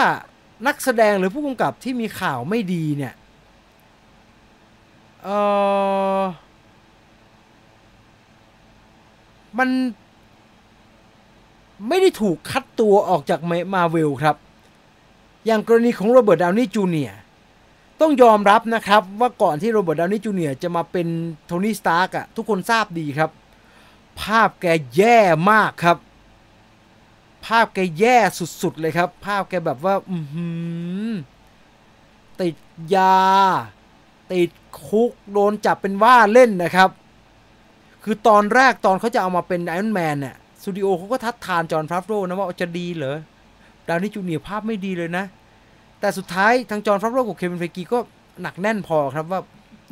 นักแสดงหรือผู้กำกับที่มีข่าวไม่ดีเนี่ยเออมันไม่ได้ถูกคัดตัวออกจากมาเวลครับ อย่างกรณีของโรเบิร์ตดาวนี่จูเนียร์ ต้องยอมรับนะครับว่าก่อนที่โรเบิร์ตดาวนี่จูเนียร์จะมาเป็นโทนี่สตาร์กอะทุกคนทราบดีครับ ภาพแกแย่มากครับ ภาพแกแย่สุดๆเลยครับ ภาพแกแบบว่า อืติดยา ติดคุกโดนจับเป็นว่าเล่นนะครับ คือตอนแรกตอนเขาจะเอามาเป็นไอรอนแมนเนี่ยสตูดิโอเขาก็ทัดทานจอห์นฟราฟโรนะว่าจะดีเหรอดาวนี่จูเนียร์ภาพไม่ดีเลยนะ แต่สุดท้ายทางจอห์นฟราฟโรกับเควินเฟกีก็หนักแน่นพอครับว่า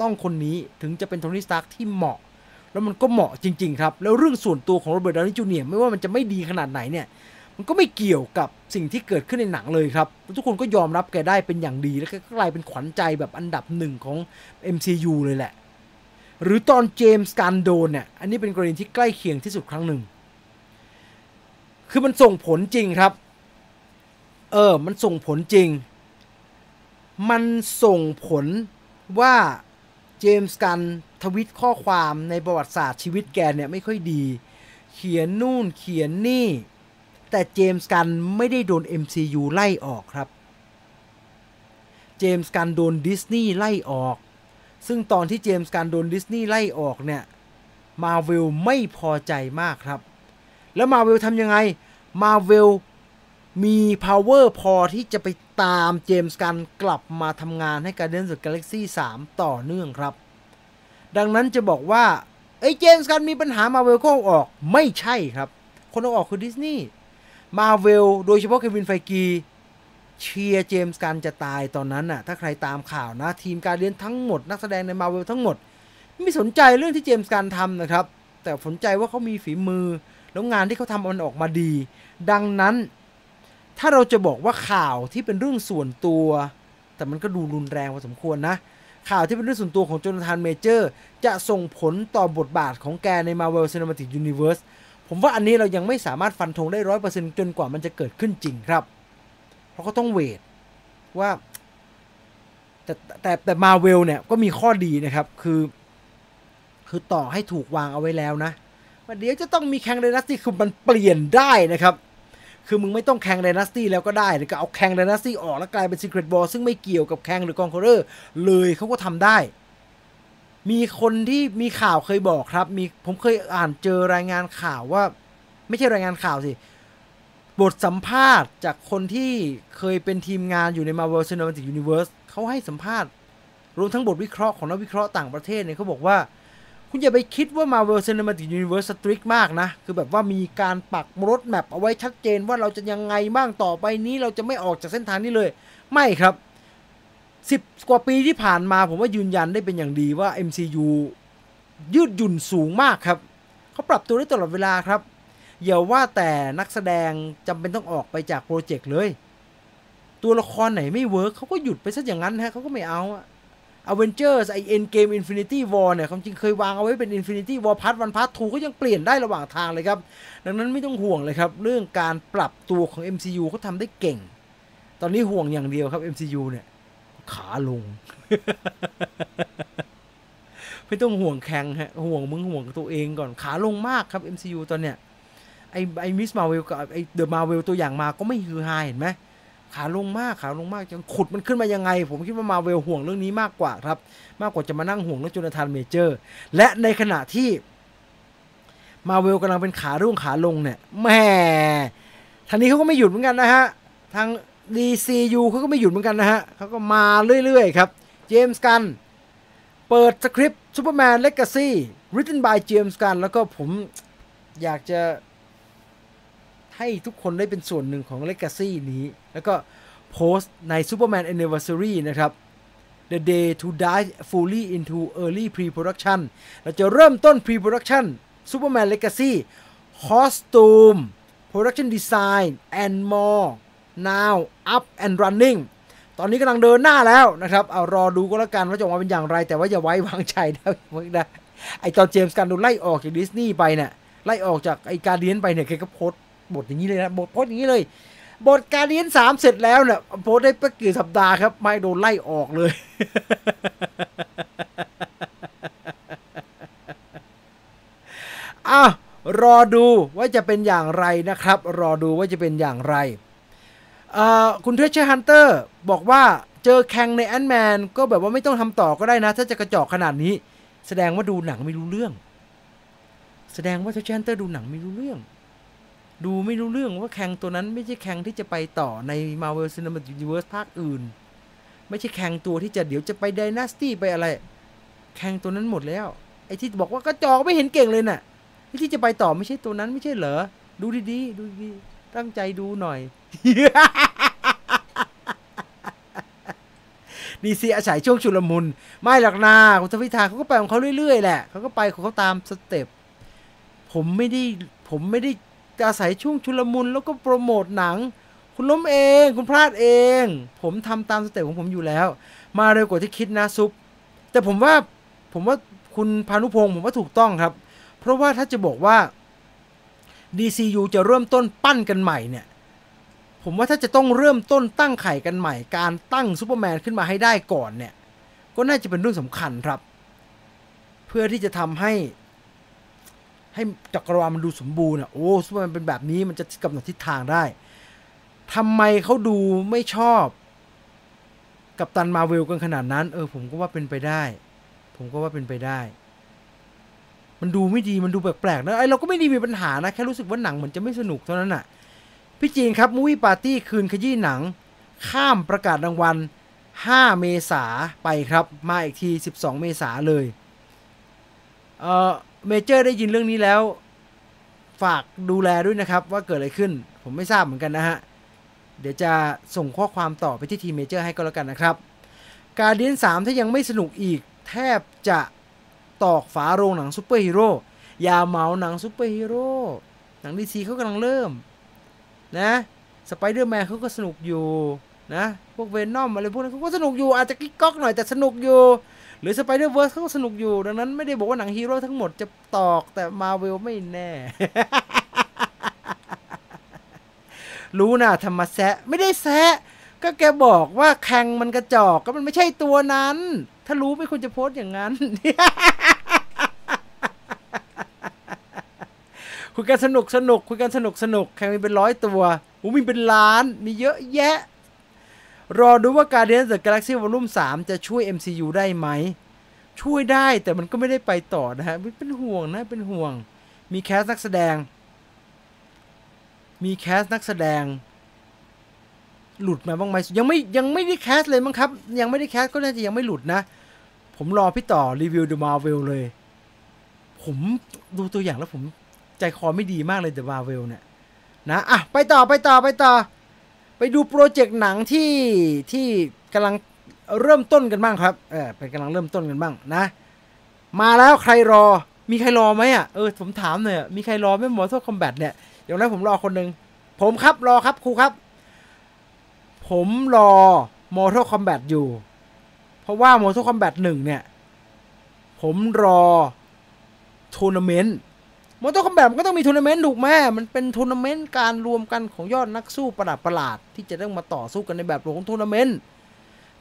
ต้องคนนี้ถึงจะเป็นโทนี่สตาร์กที่เหมาะ แล้วมันก็เหมาะจริง ๆ ครับ แล้วเรื่องส่วนตัวของโรเบิร์ตดาวนี่จูเนียร์ไม่ว่ามันจะไม่ดีขนาดไหนเนี่ย มันก็ไม่เกี่ยวกับสิ่งที่เกิดขึ้นในหนังเลยครับ ทุกคนก็ยอมรับแกได้เป็นอย่างดี แล้วก็กลายเป็นขวัญใจแบบอันดับหนึ่งของ MCU เลยแหละ หรือตอนเจมส์กันโดนเนี่ยอันนี้เป็นกรณีที่ใกล้เคียงที่สุดครั้งหนึ่งคือมันส่งผลจริงครับ เออ มันส่งผลจริง มันส่งผลว่าเจมส์กันทวิตข้อความในประวัติศาสตร์ชีวิตแกเนี่ยไม่ค่อยดี เขียนนู่นเขียนนี่ แต่เจมส์กันไม่ได้โดน MCU ไล่ออกครับ เจมส์กันโดนดิสนีย์ไล่ออก ซึ่งตอนที่เจมส์กันโดนดิสนีย์ไล่ออกเนี่ยมาเวลไม่พอใจมากครับ แล้วมาเวลทำยังไงมาเวล มี power พอที่จะไปตามเจมส์กันกลับมาทำงานให้ Guardians of Galaxy 3 ต่อเนื่องครับ ดังนั้นจะบอกว่าไอ้เจมส์กันมีปัญหามาเวลก็ออกไม่ใช่ครับ คนเอาออกคือดิสนีย์มาเวลโดยเฉพาะเควินไฟกีเชียร์เจมส์กันจะตายตอนนั้นน่ะ ถ้าใครตามข่าวนะ ทีม Guardians ทั้งหมด นักแสดงในมาเวลทั้งหมด ไม่สนใจเรื่องที่เจมส์กันทำนะครับ แต่สนใจว่าเขามีฝีมือ แล้วงานที่เขาทำมันออกมาดี ดังนั้น ถ้าเราจะบอกว่าข่าวที่เป็นเรื่องส่วนตัว แต่มันก็ดูรุนแรงพอสมควรนะ ข่าวที่เป็นเรื่องส่วนตัวของโจนาธานเมเจอร์ จะส่งผลต่อบทบาทของแกใน Marvel Cinematic Universe ผมว่าอันนี้เรายังไม่สามารถฟันธงได้ร้อยเปอร์เซ็นต์จนกว่ามันจะเกิดขึ้นจริงครับ เพราะก็ต้องเวทว่า แต่แต่แต่มาเวลเนี่ยก็มีข้อดีนะครับคือ คือต่อให้ถูกวางเอาไว้แล้วนะว่าเดี๋ยวจะต้องมี Kang Dynasty คือมันเปลี่ยนได้นะครับ คือมึงไม่ต้อง Kang Dynasty แล้วก็ได้หรือก็เอา Kang Dynasty ออกแล้วกลายเป็น Secret War ซึ่งไม่เกี่ยวกับ Kang the Conqueror เลยเขาก็ทำได้ มีคนที่มีข่าวเคยบอกครับ มีผมเคยอ่านเจอรายงานข่าวว่า ไม่ใช่รายงานข่าวสิ บทสัมภาษณ์จากคนที่เคยเป็นทีมงานอยู่ใน Marvel Cinematic Universe เขาให้สัมภาษณ์รวมทั้งบทวิเคราะห์ของนักวิเคราะห์ต่างประเทศเนี่ยเขาบอกว่า คุณอย่าไปคิดว่า Marvel Cinematic Universe strict มากนะ คือแบบว่ามีการปักรถแมพเอาไว้ชัดเจนว่าเราจะยังไงบ้างต่อไปนี้เราจะไม่ออกจากเส้นทางนี้เลย ไม่ครับสิบกว่าปีที่ผ่านมาผมว่ายืนยันได้เป็นอย่างดีว่า MCU ยืดหยุ่นสูงมากครับ เขาปรับตัวได้ตลอดเวลาครับอย่าว่าแต่นักแสดงจำเป็นต้องออกไปจากโปรเจกต์เลย ตัวละครไหนไม่เวิร์กเขาก็หยุดไปซะอย่างนั้นฮะเขาก็ไม่เอาอะ Avengers ไอ้ Endgame Infinity War เนี่ยความจริงเคยวางเอาไว้เป็น Infinity War Part 1 Part 2 ก็ยังเปลี่ยนได้ระหว่างทางเลยครับ ดังนั้นไม่ต้องห่วงเลยครับ เรื่องการปรับตัวของ MCU เขาทำได้เก่ง ตอนนี้ห่วงอย่างเดียวครับ MCU เนี่ย ขาลง ไม่ต้องห่วง Kang ฮะห่วงมึงห่วงตัวเองก่อนขาลงมากครับ MCU ตอนเนี้ยไอ้ไอ้ Ms. Marvel กับไอ้ The Marvels ตัวอย่างมาก็ไม่ฮือฮาเห็นไหม ขาลงมากขาลงมากจะขุดมันขึ้นมายังไง ผมคิดว่ามาเวลห่วงเรื่องนี้มากกว่าครับ มากกว่าจะมานั่งห่วงเรื่อง Jonathan Majors และในขณะที่มาเวลกำลังเป็นขารุ่งขาลงเนี่ยแหม่ทางนี้เขาก็ไม่หยุดเหมือนกันนะฮะ ทาง DCU เขาก็ไม่หยุดเหมือนกันนะฮะเขาก็มาเรื่อยๆครับ James Gunn เปิดสคริปต์ Superman Legacy written by เจมส์กันแล้วก็ผมอยากจะให้ทุกคนได้เป็นส่วนหนึ่งของ Legacy นี้ แล้วก็โพสต์ใน Superman Anniversary นะครับ The day to dive fully into early pre-production เราจะเริ่มต้น pre-production Superman Legacy costume production design and more now up and running ตอนนี้กำลังเดินหน้าแล้วนะครับ เอารอดูก็แล้วกันว่าจะออกมาเป็นอย่างไร แต่ว่าอย่าไว้วางใจนะนะไอตอนเจมส์การโดนไล่ออกจากดิสนีย์ไปเนี่ยไล่ออกจากไอการเดียนไปเนี่ยแกก็โพสบทอย่างนี้เลยนะบทโพสอย่างนี้เลย บทการเดียนสามเสร็จแล้วเนี่ยโพสได้ไม่กี่สัปดาห์ครับ ไม่โดนไล่ออกเลยอะรอดูว่าจะเป็นอย่างไรนะครับ รอดูว่าจะเป็นอย่างไร คุณ Treasure Hunter บอกว่าเจอ Kang ใน Ant-Man ก็แบบว่าไม่ต้องทำต่อก็ได้นะ ถ้าจะกระจอกขนาดนี้ แสดงว่าดูหนังไม่รู้เรื่อง แสดงว่า Treasure Hunter ดูหนังไม่รู้เรื่อง ดูไม่รู้เรื่องว่า Kang ตัวนั้นไม่ใช่ Kang ที่จะไปต่อใน Marvel Cinematic Universe ภาคอื่น ไม่ใช่ Kang ตัวที่จะเดี๋ยวจะไป Dynasty ไปอะไร Kang ตัวนั้นหมดแล้ว ไอ้ที่บอกว่ากระจอกไม่เห็นเก่งเลยนะ่ะที่จะไปต่อไม่ใช่ตัวนั้นไม่ใช่เหรอ ดูดีๆ ดูดีตั้งใจดูหน่อย DC อาศัยช่วงชุลมุน ไม่หรอกน่าคุณทวิทาเขาก็ไปของเขาเรื่อยๆ แหละเขาก็ไปของเขาตามสเต็ปผมไม่ได้ผมไม่ได้ จะอาศัยช่วงชุลมุนแล้วก็โปรโมทหนัง คุณล้มเอง คุณพลาดเอง ผมทำตามสเต็ปของผมอยู่แล้ว มาเร็วกว่าที่คิดนะซุป แต่ผมว่าผมว่าคุณพานุพงศ์ผมว่าถูกต้องครับ เพราะว่าถ้าจะบอกว่า DCU จะเริ่มต้นปั้นกันใหม่เนี่ย ผมว่าถ้าจะต้องเริ่มต้นตั้งไข่กันใหม่ การตั้งซูเปอร์แมนขึ้นมาให้ได้ก่อนเนี่ย ก็น่าจะเป็นเรื่องสำคัญครับ เพื่อที่จะทำให้ ให้จักรวาลมันดูสมบูรณ์อะโอ้ซูเปอร์แมนเป็นแบบนี้มันจะกำหนดทิศทางได้ทำไมเขาดูไม่ชอบ กับตันมาเวลกันขนาดนั้น เออ ผมก็ว่าเป็นไปได้ ผมก็ว่าเป็นไปได้ มันดูไม่ดีมันดูแปลกๆนะไอเราก็ไม่ได้มีปัญหานะ แค่รู้สึกว่าหนังเหมือนจะไม่สนุกเท่านั้นน่ะ พี่จีนครับมูวี่ปาร์ตี้คืนขยี้หนัง ข้ามประกาศรางวัล 5 เมษาไปครับ มาอีกที 12 เมษาเลย เออ เมเจอร์ได้ยินเรื่องนี้แล้ว ฝากดูแลด้วยนะครับ ว่าเกิดอะไรขึ้น ผมไม่ทราบเหมือนกันนะฮะ เดี๋ยวจะส่งข้อความต่อไปที่ทีมเมเจอร์ให้ก็แล้วกันนะครับ Guardian 3ถ้ายังไม่สนุกอีก แทบจะตอกฝาโรงหนังซูเปอร์ฮีโร่อย่าเหมาหนังซูเปอร์ฮีโร่หนัง DC เขากำลังเริ่ม นะสไปเดอร์แมนเขาก็สนุกอยู่นะ พวก Venom อะไรพวกนั้นเขาก็สนุกอยู่อาจจะกิ๊กก๊อกหน่อยแต่สนุกอยู่ หรือ Spider-Verse เขาก็สนุกอยู่ ดังนั้นไม่ได้บอกว่าหนังฮีโร่ทั้งหมดจะตอกแต่มาเวลไม่แน่ รู้นะธรรมแซะ ไม่ได้แซะ ก็แกบอกว่าแข่งมันกระจอกก็มันไม่ใช่ตัวนั้น ถ้ารู้ไม่ควรจะโพสต์อย่างนั้นคุยกันสนุกสนุกคุยกันสนุกสนุกแข่งมีเป็นร้อยตัวหูมีเป็นล้าน มีเยอะแยะ รอดูว่าการเดนเดอะกาแล็กซี่วอลุ่ม3จะช่วย MCU ได้ไหม ช่วยได้แต่มันก็ไม่ได้ไปต่อนะฮะ เป็นห่วงนะ เป็นห่วง มี cast นักแสดง มี cast นักแสดง หลุดมาบ้างไหมยังไม่ยังไม่ได้ cast เลยมั้งครับ ยังไม่ได้ cast ก็น่าจะยังไม่หลุดนะ ผมรอพี่ต่อรีวิว The Marvel เลย ผมดูตัวอย่างแล้วผมใจคอไม่ดีมากเลย The Marvel เนี่ยนะ อะ ไปต่อไปต่อไปต่อ ไปดูโปรเจกต์หนังที่ที่กำลังเริ่มต้นกันบ้างครับ เออเป็นกำลังเริ่มต้นกันบ้างนะ มาแล้วใครรอ มีใครรอไหมอะ เออผมถามหน่อยมีใครรอไหม Mortal Kombat เนี่ย อย่างนั้นผมรอคนหนึ่ง ผมครับรอครับครูครับ ผมรอ Mortal Kombat อยู่ เพราะว่า Mortal Kombat 1เนี่ย ผมรอทัวร์นาเมนต์ Mortal Kombat มันก็ต้องมีทัวร์นาเมนต์ถูกไหมมันเป็นทัวร์นาเมนต์การรวมกันของยอดนักสู้ประหลาดประหลาดที่จะต้องมาต่อสู้กันในแบบของทัวร์นาเมนต์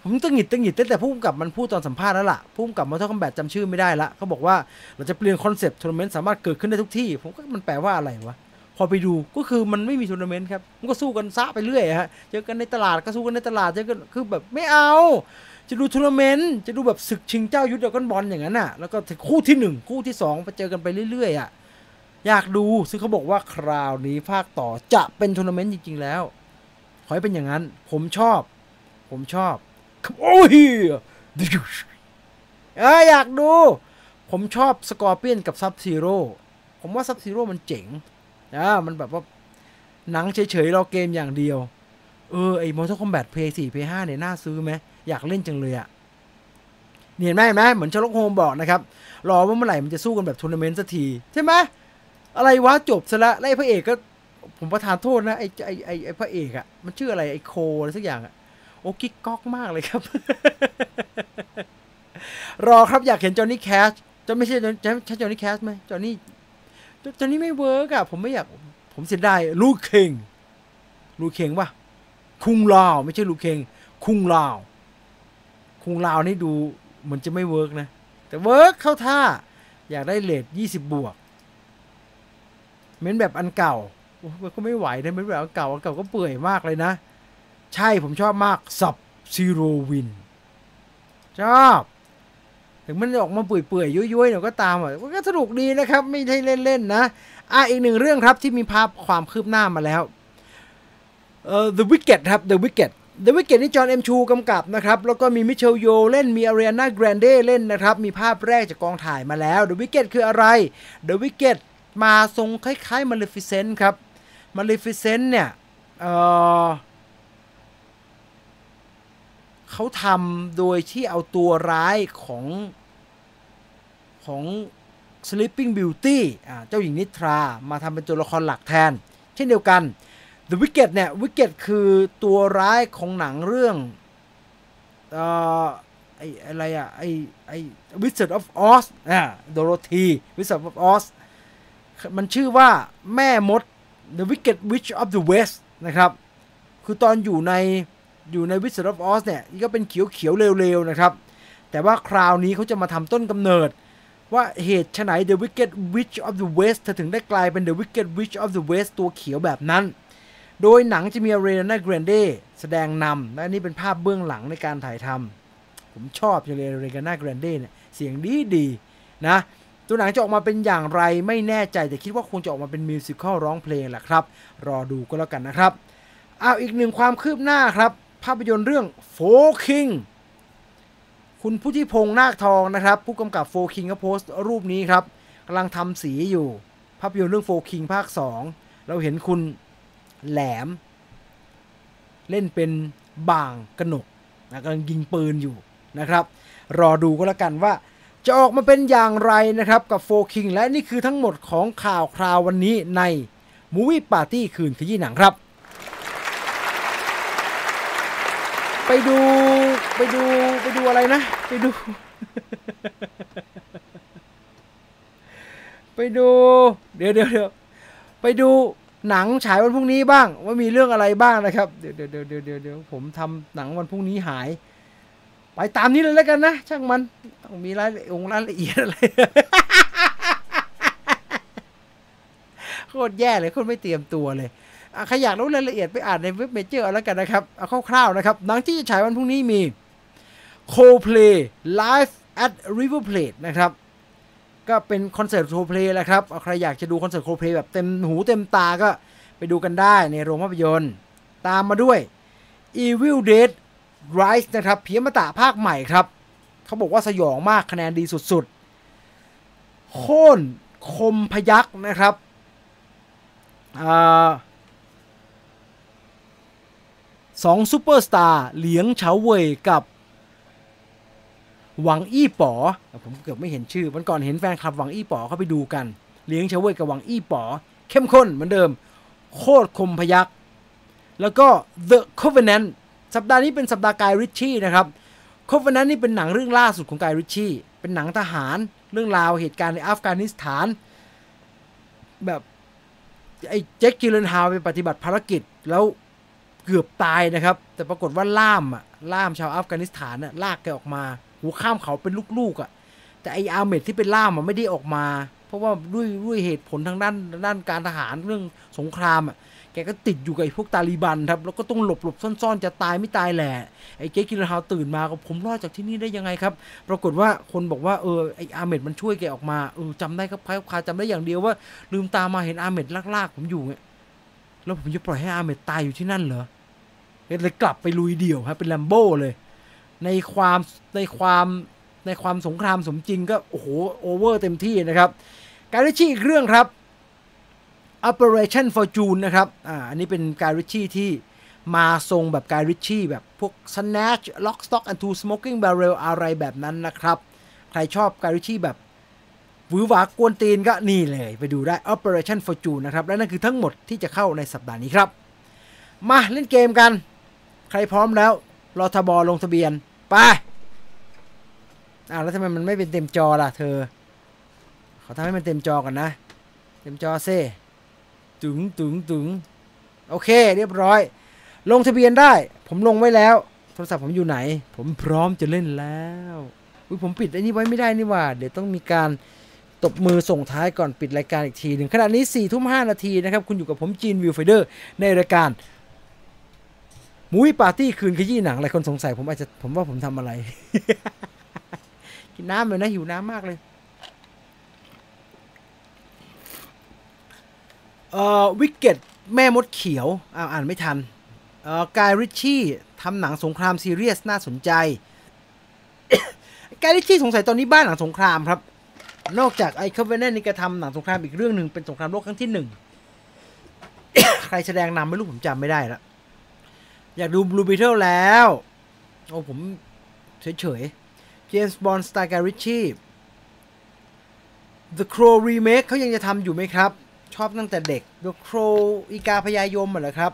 ผมตั้งหิดตั้งหิดตั้งแต่ผู้กำกับมันพูดตอนสัมภาษณ์แล้วล่ะผู้กำกับ Mortal Kombat จำชื่อไม่ได้ละเขาบอกว่าเราจะเปลี่ยนคอนเซปต์ทัวร์นาเมนต์สามารถเกิดขึ้นได้ทุกที่ ผมก็มันแปลว่าอะไรวะพอไปดูก็คือมันไม่มีทัวร์นาเมนต์ครับมันก็สู้กันซะไปเรื่อยฮะเจอกันในตลาดก็สู้กันในตลาดเจอกันคือแบบไม่เอาจะดูทัวร์นาเมนต์จะดูแบบศึกชิงเจ้ายุทธ Dragon Ball อย่างนั้นอะแล้วก็คู่ที่หนึ่งคู่ที่สองไปเจอกันไปเรื่อยๆอะ อยากดูซึ่งเขาบอกว่าคราวนี้ภาคต่อจะเป็นทัวร์นาเมนต์จริง ๆ แล้ว ขอให้เป็นอย่างนั้น ผมชอบ ผมชอบ โอ้ยเอออยากดู ผมชอบ Scorpion กับ Sub-Zero ผมว่า Sub-Zero มันเจ๋งอ่ามันแบบว่าหนังเฉยๆรอเกมอย่างเดียว เออ ไอ้ Mortal Kombat Play 4 Play 5เนี่ย น่าซื้อไหม อยากเล่นจังเลยอะเห็นไหมเห็นไหมเหมือน Sherlock Holmes บอกนะครับ รอว่าเมื่อไหร่มันจะสู้กันแบบทัวร์นาเมนต์สักที ใช่ไหม อะไรวะจบซะละแล้วไอ้พระเอกก็ ผมประทานโทษนะไอ้ไอ้ไอ้ไอ้พระเอกอะมันชื่ออะไรไอ้ Cole อะไรสักอย่างอะโอ้กิ๊กก๊อกมากเลยครับ รอครับอยากเห็น Johnny Cage จะไม่ใช่จะใช่ Johnny Cage ไหม Johnny Johnny ไม่เวิร์กอะผมไม่อยากผมเสียดาย Liu Kang Liu Kang ปะ Kung Lao ไม่ใช่ Liu Kang Kung Lao Kung Lao นี่ดูเหมือนจะไม่เวิร์กนะ แต่เวิร์กเข้าท่า อยากได้เลทยี่สิบบวก เม้นแบบอันเก่ามันก็ไม่ไหวนะเม้นแบบอันเก่าอันเก่าก็เปื่อยมากเลยนะ ใช่ผมชอบมากสับซีโรวินชอบถึงมันออกมาเปื่อยๆย้อยๆเดี๋ยวก็ตามอะก็สนุกดีนะครับ ไม่ใช่เล่นๆนะอะอีกหนึ่งเรื่องครับที่มีภาพความคืบหน้ามาแล้วเอ่อ The Wicked ครับ The Wicked The Wicked นี่จอห์นเอ็มชูกำกับนะครับ แล้วก็มีมิเชลโยเล่นมีอารีนาแกรนเดเล่นนะครับ มีภาพแรกจากกองถ่ายมาแล้ว The Wicked คืออะไร The Wicked มาทรงคล้ายๆ Maleficent ครับ Maleficent เนี่ยเเขาทำโดยที่เอาตัวร้ายของของ Sleeping Beauty อ่าเจ้าหญิงนิทรา มาทำเป็นตัวละครหลักแทน เช่นเดียวกัน The Wicked เนี่ย Wicked คือตัวร้ายของหนังเรื่องเอ่อไออะไรอะไอไอ Wizard of Oz อ่า Dorothy Wizard of Oz มันชื่อว่าแม่มด The Wicked Witch of the West นะครับ คือตอนอยู่ในอยู่ใน Wizard of Oz เนี่ยก็เป็นเขียวเขียวเร็วๆนะครับ แต่ว่าคราวนี้เขาจะมาทำต้นกำเนิด ว่าเหตุไฉน The Wicked Witch of the West เธอถึงได้กลายเป็น The Wicked Witch of the West ตัวเขียวแบบนั้น โดยหนังจะมี Ariana Grande แสดงนำและนี่เป็นภาพเบื้องหลังในการถ่ายทำผมชอบเลย Ariana Grande เนี่ยเสียงดีดีนะ ตัวหนังจะออกมาเป็นอย่างไรไม่แน่ใจแต่คิดว่าคงจะออกมาเป็น musical ร้องเพลงแหละครับ รอดูก็แล้วกันนะครับเอาอีกหนึ่งความคืบหน้าครับ ภาพยนตร์เรื่องโฟร์ Kings คุณพุทธิพงษ์นาคทองนะครับ ผู้กำกับโฟร์ Kings ก็โพสต์รูปนี้ครับกำลังทำสีอยู่ ภาพยนตร์เรื่องโฟคิงภาค 2 เราเห็นคุณแหลม เล่นเป็นบ่างกนกนะกำลังยิงปืนอยู่นะครับ รอดูก็แล้วกันว่า จะออกมาเป็นอย่างไรนะครับกับโฟคิงและนี่คือทั้งหมดของข่าวคราววันนี้ในมูวี่ปาร์ตี้คืนขยี้หนังครับ ไปดูไปดูไปดูอะไรนะ ไปดู ไปดู เดี๋ยวเดี๋ยวเดี๋ยวไปดูหนังฉายวันพรุ่งนี้บ้าง ว่ามีเรื่องอะไรบ้างนะครับ เดี๋ยวเดี๋ยวเดี๋ยวเดี๋ยวเดี๋ยวเดี๋ยวผมทำหนังวันพรุ่งนี้หาย ไปตามนี้เลยแล้วกันนะ ช่างมันต้องมีรายละเอียดรายละเอียดอะไรโคตรแย่เลยโคตรไม่เตรียมตัวเลยใครอยากรู้รายละเอียดไปอ่านในเว็บเมเจอร์เอาแล้วกันนะครับ เอาคร่าวๆนะครับ หนังที่จะฉายวันพรุ่งนี้มี Coldplay Live at River Plate นะครับ ก็เป็นคอนเสิร์ตโคเพลย์แหละครับเอาใครอยากจะดูคอนเสิร์ตโคเพลย์แบบเต็มหูเต็มตาก็ไปดูกันได้ในโรงภาพยนตร์ ตามมาด้วย Evil Dead Rise นะครับผีอมตะภาคใหม่ครับ เขาบอกว่าสยองมากคะแนนดีสุดๆ โคตรคมพยัคฆ์นะครับอสองซูเปอร์สตาร์เหลียงเฉาเว่ยกับ หวังอี้ป๋อผมเกือบไม่เห็นชื่อวันก่อนเห็นแฟนคลับหวังอี้ป๋อเข้าไปดูกันเหลียงเฉาเว่ยกับหวังอี้ป๋อเข้มข้นเหมือนเดิม โคตรคมพยัคฆ์แล้วก็ The Covenant สัปดาห์นี้เป็นสัปดาห์ Guy Ritchie นะครับ Covenant นี่เป็นหนังเรื่องล่าสุดของ Guy Ritchie เป็นหนังทหารเรื่องราวเหตุการณ์ในอัฟกานิสถาน แบบไอ้ Jake Gyllenhaal ไปปฏิบัติภารกิจแล้วเกือบตายนะครับ แต่ปรากฏว่าล่ามอะล่ามชาวอัฟกานิสถานน่ะลากแกออกมา หูข้ามเขาเป็นลูกๆอะแต่ไอ้ Ahmed ที่เป็นล่ามมันไม่ได้ออกมา เพราะว่าด้วยด้วยเหตุผลทางด้านด้านการทหารเรื่องสงครามอะ แกก็ติดอยู่กับไอ้พวกตาลีบันครับ แล้วก็ต้องหลบหลบซ่อนๆ จะตายไม่ตายแหละ ไอ้ Jake Gyllenhaal ตื่นมาก็ผมรอดจากที่นี่ได้ยังไงครับ ปรากฏว่าคนบอกว่าเออไอ้ Ahmed มันช่วยแกออกมา เออจำได้ครับคล้ายคาจำได้อย่างเดียวว่า ลืมตามาเห็นอาเมดลากๆผมอยู่เนี่ยแล้วผมจะปล่อยให้อาเมดตายอยู่ที่นั่นเหรอเลยกลับไปลุยเดี่ยวครับเป็นแลมโบ้เลย ในความในความในความสงครามสมจริงก็โอ้โหโอเวอร์เต็มที่นะครับ การได้ชี้อีกเรื่องครับ Operation Fortune นะครับอ่าอันนี้เป็นการริชชี่ที่มาทรงแบบการริชชี่แบบพวก Snatch Lock Stock and Two Smoking Barrel อะไรแบบนั้นนะครับ ใครชอบการริชชี่แบบวือหวากวนตีนก็นี่เลยไปดูได้ Operation Fortune นะครับ และนั่นคือทั้งหมดที่จะเข้าในสัปดาห์นี้ครับ มาเล่นเกมกัน ใครพร้อมแล้วรอทบอลงทะเบียน ไปอ้าแล้วทำไมมันไม่เป็นเต็มจอล่ะเธอ ขอทำให้มันเต็มจอก่อนนะ เต็มจอเซ่ ตึงตึงตึงโอเค เรียบร้อย ลงทะเบียนได้ ผมลงไว้แล้ว โทรศัพท์ผมอยู่ไหน ผมพร้อมจะเล่นแล้วอุ๊ยผมปิดไอ้นี่ไว้ไม่ได้นี่หว่า เดี๋ยวต้องมีการตบมือส่งท้ายก่อนปิดรายการอีกทีหนึ่งขณะนี้4ี่ทุ่มห้านาทีนะครับ คุณอยู่กับผมจีน Viewfinder ในรายการมูวี่ปาร์ตี้คืนขยี้หนังหลายคนสงสัยผมอาจจะผมว่าผมทำอะไร กินน้ำเลยนะหิวน้ำมากเลย เอ่อ Wickedแม่มดเขียวอ่าอ่านไม่ทันเอ่อ Guy Ritchie ทำหนังสงครามซีเรียสน่าสนใจ Guy Ritchie สงสัยตอนนี้บ้าหนังสงครามครับ นอกจากไอ้ Covenant นี่ก็ทำหนังสงครามอีกเรื่องหนึ่งเป็นสงครามโลกครั้งที่หนึ่งใครแสดงนำไม่รู้ผมจำไม่ได้ละอยากดู Blue Beetle แล้วโอ้ผมเฉยๆ James Bond สไตล์ Guy Ritchie The Crow Remake เขายังจะทำอยู่ไหมครับ ชอบตั้งแต่เด็ก The Crow อีกาพยายมเหรอครับ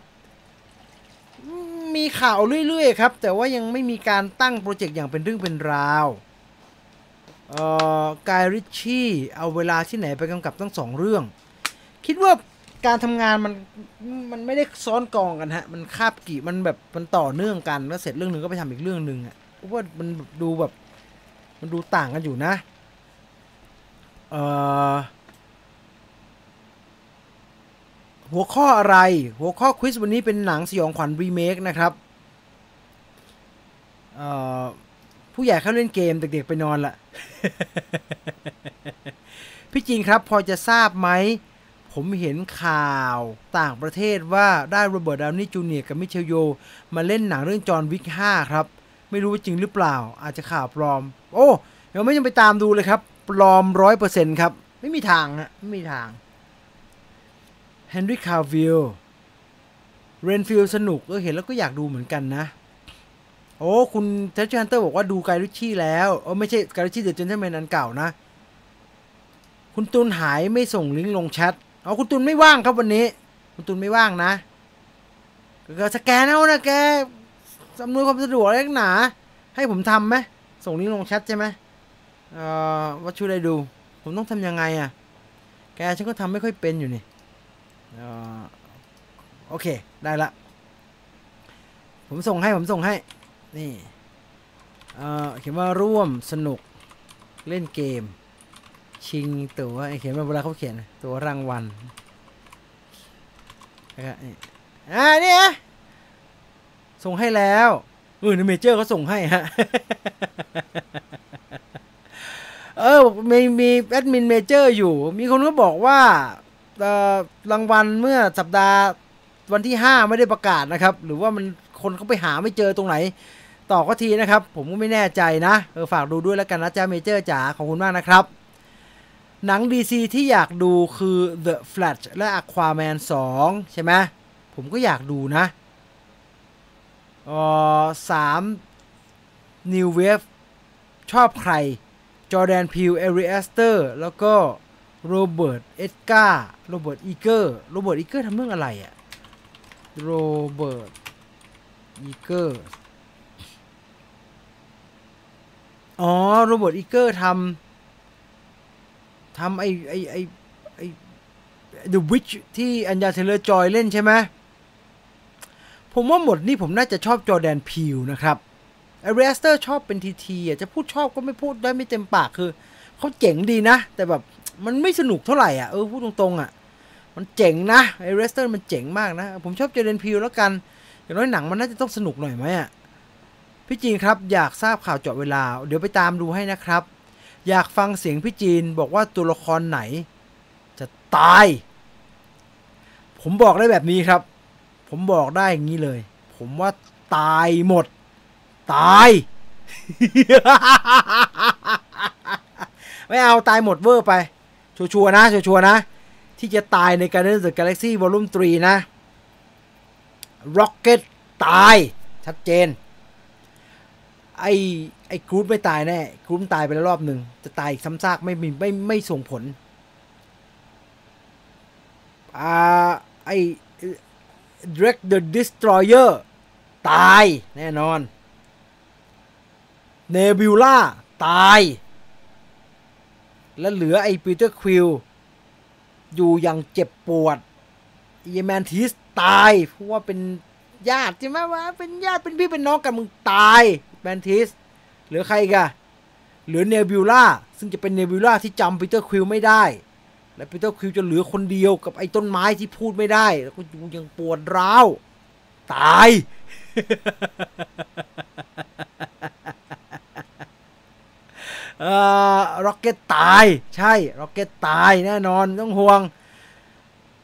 มีข่าวเรื่อยๆครับ แต่ว่ายังไม่มีการตั้งโปรเจกต์อย่างเป็นเรื่องเป็นราวเอ่อกายริชชี่เอาเวลาที่ไหนไปกำกับทั้งสองเรื่อง คิดว่าการทำงานมันมันไม่ได้ซ้อนกองกันฮะ มันคาบกี่มันแบบมันต่อเนื่องกันแล้วเสร็จเรื่องหนึ่งก็ไปทำอีกเรื่องหนึ่งอะเพราะว่ามันดูแบบมันดูต่างกันอยู่นะ เอ่อ หัวข้ออะไร หัวข้อควิสวันนี้เป็นหนังสยองขวัญรีเมคนะครับผู้ใหญ่เข้าเล่นเกมเด็กๆไปนอนละพี่จีนครับ พอจะทราบไหม ผมเห็นข่าวต่างประเทศว่าได้โรเบิร์ตดาวนี่จูเนียร์กับมิเชลโย มาเล่นหนังเรื่อง John Wick 5ครับ ไม่รู้ว่าจริงหรือเปล่า อาจจะข่าวปลอม โอ้ยังไม่ยังไปตามดูเลยครับ ปลอมร้อยเปอร์เซ็นต์ครับ ไม่มีทางฮะไม่มีทาง Henry Cavill Renfield สนุกเออเห็นแล้วก็อยากดูเหมือนกันนะ โอ้ คุณเทชชันเตอร์บอกว่าดู Guy Ritchie แล้วเออไม่ใช่ Guy Ritchie The Gentlemen อันเก่านะ คุณตุนหายไม่ส่งลิงก์ลงแชทเอาคุณตุนไม่ว่างครับวันนี้ คุณตุนไม่ว่างนะก็สแกนเอานะแกอำนวยความสะดวกอะไรนักหนา ให้ผมทำไหมส่งลิงก์ลงแชทใช่ไหมเอ่อว่าช่วยได้ดู ผมต้องทำยังไงอะ่ะ แกฉันก็ทำไม่ค่อยเป็นอยู่นี่ โอเค ได้ละ ผมส่งให้ ผมส่งให้ นี่เเขียนว่าร่วมสนุกเล่นเกม ชิงตัวเขียนมาเวลาเขาเขียน ตัวรางวัลนะครับนี่อ่านี่ส่งให้แล้วเออในเมเจอร์เขาส่งให้ฮะ เออ มีมีแอดมินเมเจอร์อยู่ มีคนก็บอกว่า รางวัลเมื่อสัปดาห์วันที่ 5 ไม่ได้ประกาศนะครับ หรือว่ามันคนเขาไปหาไม่เจอตรงไหน ต่อก็ทีนะครับ ผมก็ไม่แน่ใจนะเออฝากดูด้วยแล้วกันนะจ้าเมเจอร์จ๋าขอบคุณมากนะครับหนัง DC ที่อยากดูคือ The Flash และ Aquaman 2 ใช่ไหมผมก็อยากดูนะเออสาม New Wave ชอบใคร Jordan Peele Ari Aster แล้วก็ Robert Eggers Robert Eggers Robert Eggers ทำเรื่องอะไรอะ Robert Eggersอ๋อ Robert Eggers ทำทำไอไอไอไอ The Witch ที่ Anya Taylor-Joy เล่นใช่ไหมผมว่าหมดนี่ผมน่าจะชอบ Jordan Peele นะครับ Ari Aster ชอบเป็นทีๆอะจะพูดชอบก็ไม่พูดได้ไม่เต็มปากคือเขาเจ๋งดีนะ แต่แบบ มันไม่สนุกเท่าไหร่อะเออพูดตรงๆอะ มันเจ๋งนะ Ari Aster มันเจ๋งมากนะ ผมชอบ Jordan Peele แล้วกัน อย่างน้อยหนังมันน่าจะต้องสนุกหน่อยไหมอะพี่จีนครับอยากทราบข่าวเจาะเวลา เดี๋ยวไปตามดูให้นะครับ อยากฟังเสียงพี่จีนบอกว่าตัวละครไหน จะตาย ผมบอกได้แบบนี้ครับ ผมบอกได้อย่างนี้เลย ผมว่าตายหมด ตายไม่เอาตายหมดเวอร์ไป ชัวร์นะชัวร์นะ ที่จะตายในการเล่น The Galaxy Volume 3 นะ Rocket ตาย ชัดเจน ไอไอกรูดไม่ตายแน่กรูดตายไปแล้วรอบหนึ่ง จะตายอีกซ้ำซากไม่มีไม่ไม่ส่งผล อ่า ไอ Drake the Destroyer ตายแน่นอน เนบิวล่า ตาย และเหลือไอ้ปีเตอร์ควิลอยู่อย่างเจ็บปวดเยแมนทิสตายเพราะว่าเป็นญาติใช่ไหมวะเป็นญาติเป็นพี่เป็นน้องกันมึงตายแมนทิสเหลือใครกันเหลือเนบิวล่าซึ่งจะเป็นเนบิวล่าที่จำปีเตอร์ควิลไม่ได้ และปีเตอร์ควิลจะเหลือคนเดียวกับไอ้ต้นไม้ที่พูดไม่ได้ แล้วก็อยู่อย่างปวดร้าว ตาย เอ่อร็อกเก็ตตาย ใช่ร็อกเก็ตตายแน่นอนต้องห่วง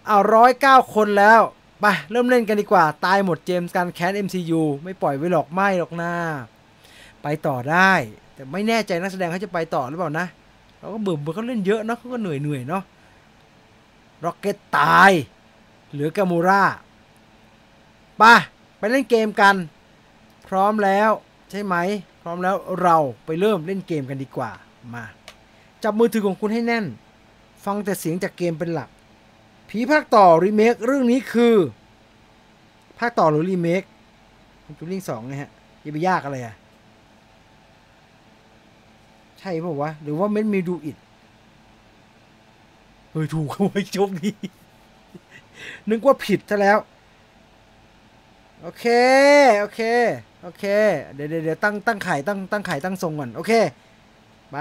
เอาร้อยเก้าคนแล้วไปเริ่มเล่นกันดีกว่า ตายหมดเจมส์การแคส MCU ไม่ปล่อยไว้หรอกไม่หรอกหน้าไปต่อได้ แต่ไม่แน่ใจนักแสดงเขาจะไปต่อหรือเปล่านะเราก็เบื่อเบื่อเขาเล่นเยอะเนาะเขาก็เหนื่อยเหนื่อยเนาะร็อกเก็ตตาย เหลือกามูราไปไปเล่นเกมกัน พร้อมแล้วใช่ไหม ร้อมแล้วเราไปเริ่มเล่นเกมกันดีกว่ามา จับมือถือของคุณให้แน่น ฟังแต่เสียงจากเกมเป็นหลัก ผีภาคต่อรีเมคเรื่องนี้คือ ภาคต่อหรือรีเมคจูริงสองไงฮะอย่าไปยากอะไรอะใช่ป่าวะ หรือว่าเม้นมีดูอิดเฮ้ยถูกเขาไว้โชคดีนึกว่าผิดซะแล้ว โอเค โอเค โอเคเดี๋ยวเดี๋ยวเดี๋ยวตั้งตั้งไข่ตั้งตั้งไข่ตั้งทรงก่อน โอเคไป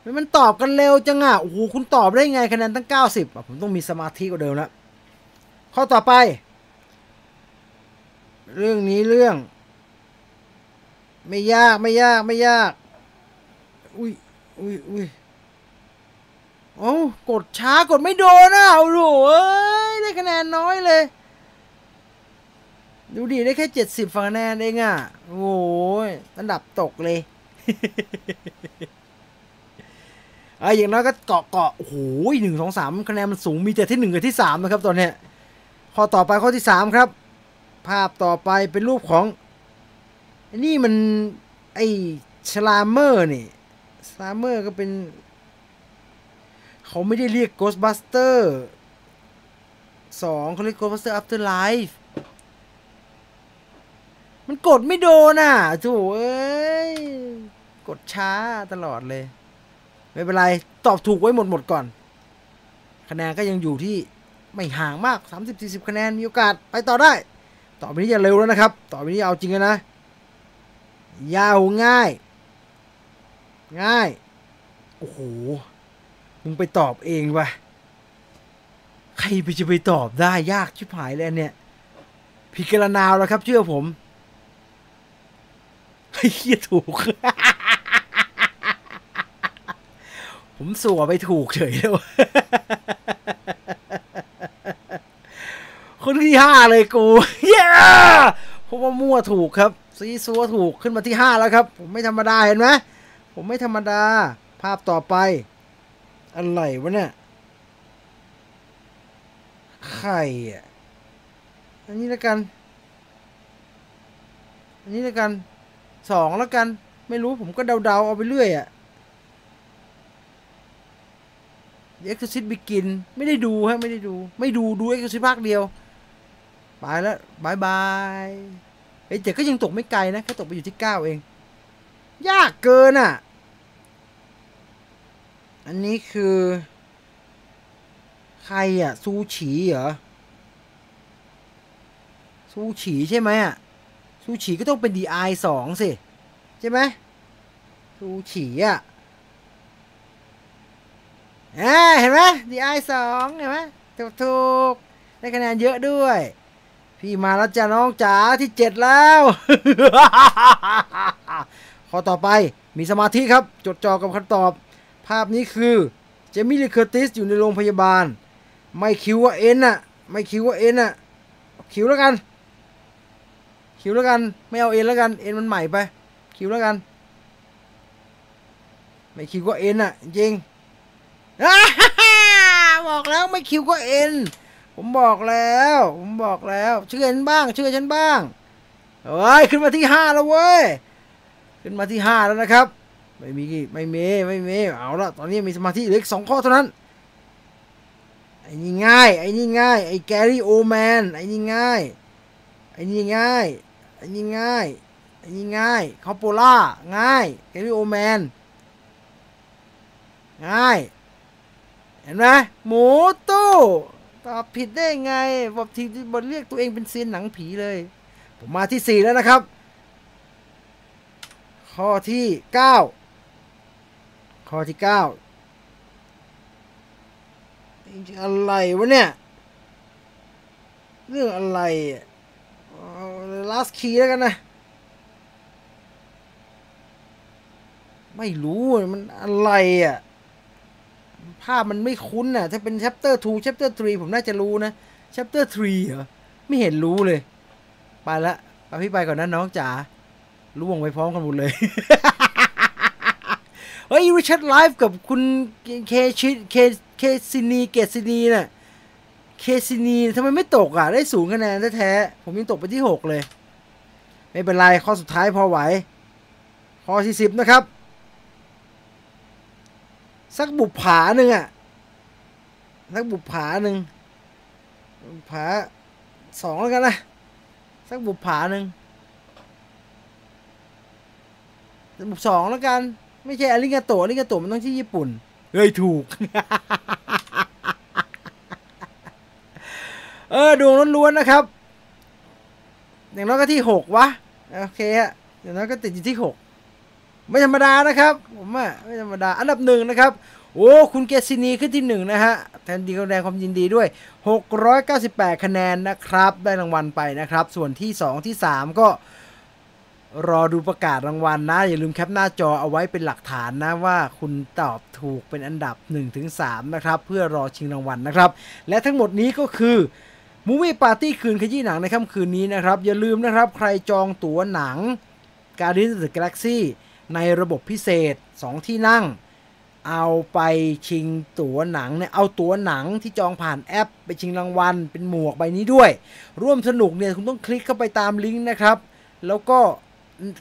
เฮ้ยมันตอบกันเร็วจังอะ โอ้โห คุณตอบได้ไงคะแนนตั้ง 90อะผมต้องมีสมาธิกว่าเดิมล้วข้อต่อไป เรื่องนี้เรื่อง ไม่ยากไม่ยากไม่ยาก อุ้ยอุ้ยอุ้ย โอ้กดช้ากดไม่โดนอะโอ้โหเอ้ได้คะแนนน้อยเลย ดูดิได้แค่เจ็ดสิบคะแนนเองอะโอ้ยอันดับตกเลยไอ้อย่างน้อยก็เกาะเกาะโอ้โหหนึ่งสองสามคะแนนมันสูงมีแต่ที่หนึ่งกับที่สามนะครับตอนเนี้ยข้อต่อไปข้อที่สามครับ ภาพต่อไปเป็นรูปของนี่มันไอ้ชลาเมอร์นี่ชลาเมอร์ก็เป็น เขาไม่ได้เรียก Ghostbuster สองเขาเรียก Ghostbuster Afterlife มันกดไม่โดนอะโถเอ้ย กดช้าตลอดเลย ไม่เป็นไร ตอบถูกไว้หมดหมดก่อน คะแนนก็ยังอยู่ที่ไม่ห่างมาก 30-40 คะแนน มีโอกาสไปต่อได้ ต่อไปนี้อย่าเร็วแล้วนะครับ ต่อไปนี้เอาจริงแล้วนะ ยาวง่าย ง่าย โอ้โห มึงไปตอบเองวะใครไปจะไปตอบได้ยากชิบหายเลยเนี่ยพิจารณาวแล้วครับ เชื่อผมไอ้เหี้ยถูก ผมสัวไปถูกเฉยเลยวคนที่ห้าเลยกู เย้เพราะว่ามั่วถูกครับ ซีซัวถูกขึ้นมาที่ห้าแล้วครับ ผมไม่ธรรมดาเห็นไหม ผมไม่ธรรมดา ภาพต่อไป อะไรวะเนี่ยไข่อะ อันนี้แล้วกัน อันนี้แล้วกัน สองแล้วกัน ไม่รู้ผมก็เดาๆเอาไปเรื่อยอะ The Exorcist Begin ไม่ได้ดูฮะ ไม่ได้ดู ไม่ดูดู Exorcist ภาคเดียวไปแล้วบายบายเอ้ยแต่ก็ยังตกไม่ไกลนะ แค่ตกไปอยู่ที่เก้าเอง ยากเกินอะ อันนี้คือ ใครอะ ซูฉีเหรอ ซูฉีใช่ไหมอะ ซูฉีก็ต้องเป็น DI สองสิ ใช่ไหมซูฉีอะเอเห็นไหม DI สองเห็นไหมถูกถูกได้คะแนนเยอะด้วย พี่มาแล้วจ้ะน้องจ๋าที่เจ็ดแล้วข้อต่อไปมีสมาธิครับ จดจ่อกับคำตอบ ภาพนี้คือเจมี่ลีเคอร์ติสอยู่ในโรงพยาบาล ไม่คิวว่าเอ็นอะไม่คิวว่าเอ็นอะคิวแล้วกัน คิวแล้วกัน ไม่เอาเอ็นแล้วกัน เอ็นมันใหม่ไป คิวแล้วกัน ไม่คิวว่าเอ็นอะจริงบอกแล้วไม่คิวก็เอ็น ผมบอกแล้ว ผมบอกแล้วเชื่อฉันบ้างเชื่อฉันบ้างเฮ้ยขึ้นมาที่ห้าแล้วเว้ย ขึ้นมาที่ห้าแล้วนะครับ ไม่มีไม่มีไม่มีเอาละตอนนี้มีสมาธิเหลืออีกสองข้อเท่านั้นไอ้นี่ง่ายไอ้นี่ง่ายไอ้แกรี่โอแมนไอ้นี่ง่ายไอ้นี่ง่ายไอ้นี่ง่ายไอ้นี่ง่ายคอปโปล่าง่ายแกรี่โอแมนง่ายเห็นไหมหมูตู้ตอบผิดได้ไงบอกทีบทเรียกตัวเองเป็นเซียนหนังผีเลย ผมมาที่สี่แล้วนะครับ ข้อที่เก้า ข้อที่เก้าอะไรวะเนี่ย เรื่องอะไรลาสคีแล้วกันนะ ไม่รู้มันอะไรอะ ภาพมันไม่คุ้นน่ะ ถ้าเป็น chapter 2 chapter 3 ผมน่าจะรู้นะ chapter 3เหรอ ไม่เห็นรู้เลย ไปละเอาพี่ไปก่อนนะน้องจ๋าล่วงไปพร้อมกันหมดเลย เฮ้ยริชาร์ดไลฟ์กับคุณเคชิเคเคซินีเกซินีน่ะเคซินีทำไมไม่ตกอะ ได้ศูนย์คะแนนแท้ๆผมยังตกไปที่ 6 เลย ไม่เป็นไรข้อสุดท้ายพอไหวข้อที่10นะครับ สักบุปผาหนึ่งอะสักบุปผาหนึ่งบุปผาสองแล้วกันนะสักบุปผาหนึ่งบุปสองแล้วกัน ไม่ใช่อาริงาโตะอาริงาโตะมันต้องที่ญี่ปุ่นเฮ้ยถูก เออดวงล้วนๆนะครับ อย่างน้อยก็ที่หกวะ โอเคฮะอย่างน้อยก็ติดอยู่ที่หกไม่ธรรมดานะครับ ผมอะไม่ธรรมดา อันดับหนึ่งนะครับ โอ้ คุณเกซินีขึ้นที่หนึ่งนะฮะแทนดีแสดงความยินดีด้วย 698 คะแนนนะครับ ได้รางวัลไปนะครับ ส่วนที่ 2 ที่ 3 ก็ รอดูประกาศรางวัลนะอย่าลืมแคปหน้าจอเอาไว้เป็นหลักฐานนะว่าคุณตอบถูกเป็นอันดับ 1-3 นะครับ เพื่อรอชิงรางวัลนะครับ และทั้งหมดนี้ก็คือมูวี่ปาร์ตี้คืนขยี้หนังในค่ำคืนนี้นะครับ อย่าลืมนะครับ ใครจองตั๋วหนัง Guardians of the Galaxy ในระบบพิเศษ 2 ที่นั่ง เอาไปชิงตั๋วหนังเนี่ยเอาตั๋วหนังที่จองผ่านแอป ไปชิงรางวัล เป็นหมวกใบนี้ด้วย ร่วมสนุกเนี่ยคุณต้องคลิกเข้าไปตามลิงก์นะครับ แล้วก็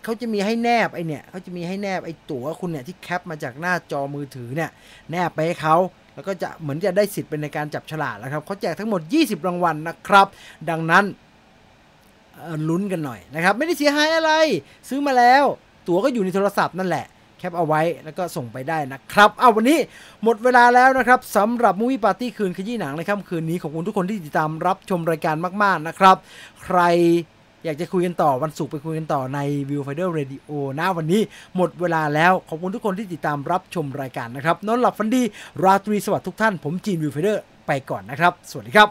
เขาจะมีให้แนบไอเนี่ยเขาจะมีให้แนบไอตั๋วคุณเนี่ยที่แคปมาจากหน้าจอมือถือเนี่ยแนบไปให้เขาแล้วก็จะเหมือนจะได้สิทธิ์เป็นในการจับฉลากนะครับเขาแจกทั้งหมด 20 รางวัลนะครับ ดังนั้นลุ้นกันหน่อยนะครับ ไม่ได้เสียหายอะไร ซื้อมาแล้ว ตั๋วก็อยู่ในโทรศัพท์นั่นแหละแคปเอาไว้แล้วก็ส่งไปได้นะครับ เอาวันนี้หมดเวลาแล้วนะครับสำหรับมูวี่ปาร์ตี้คืนขยี้หนังในค่ำคืนนี้ขอบคุณทุกคนที่ติดตามรับชมรายการมาก ๆนะครับ ใคร อยากจะคุยกันต่อวันศุกร์ไปคุยกันต่อใน Viewfinder Radio นะวันนี้หมดเวลาแล้วขอบคุณทุกคนที่ติดตามรับชมรายการนะครับนอนหลับฝันดี ราตรีสวัสดิ์ทุกท่าน ผมจีน Viewfinder ไปก่อนนะครับ สวัสดีครับ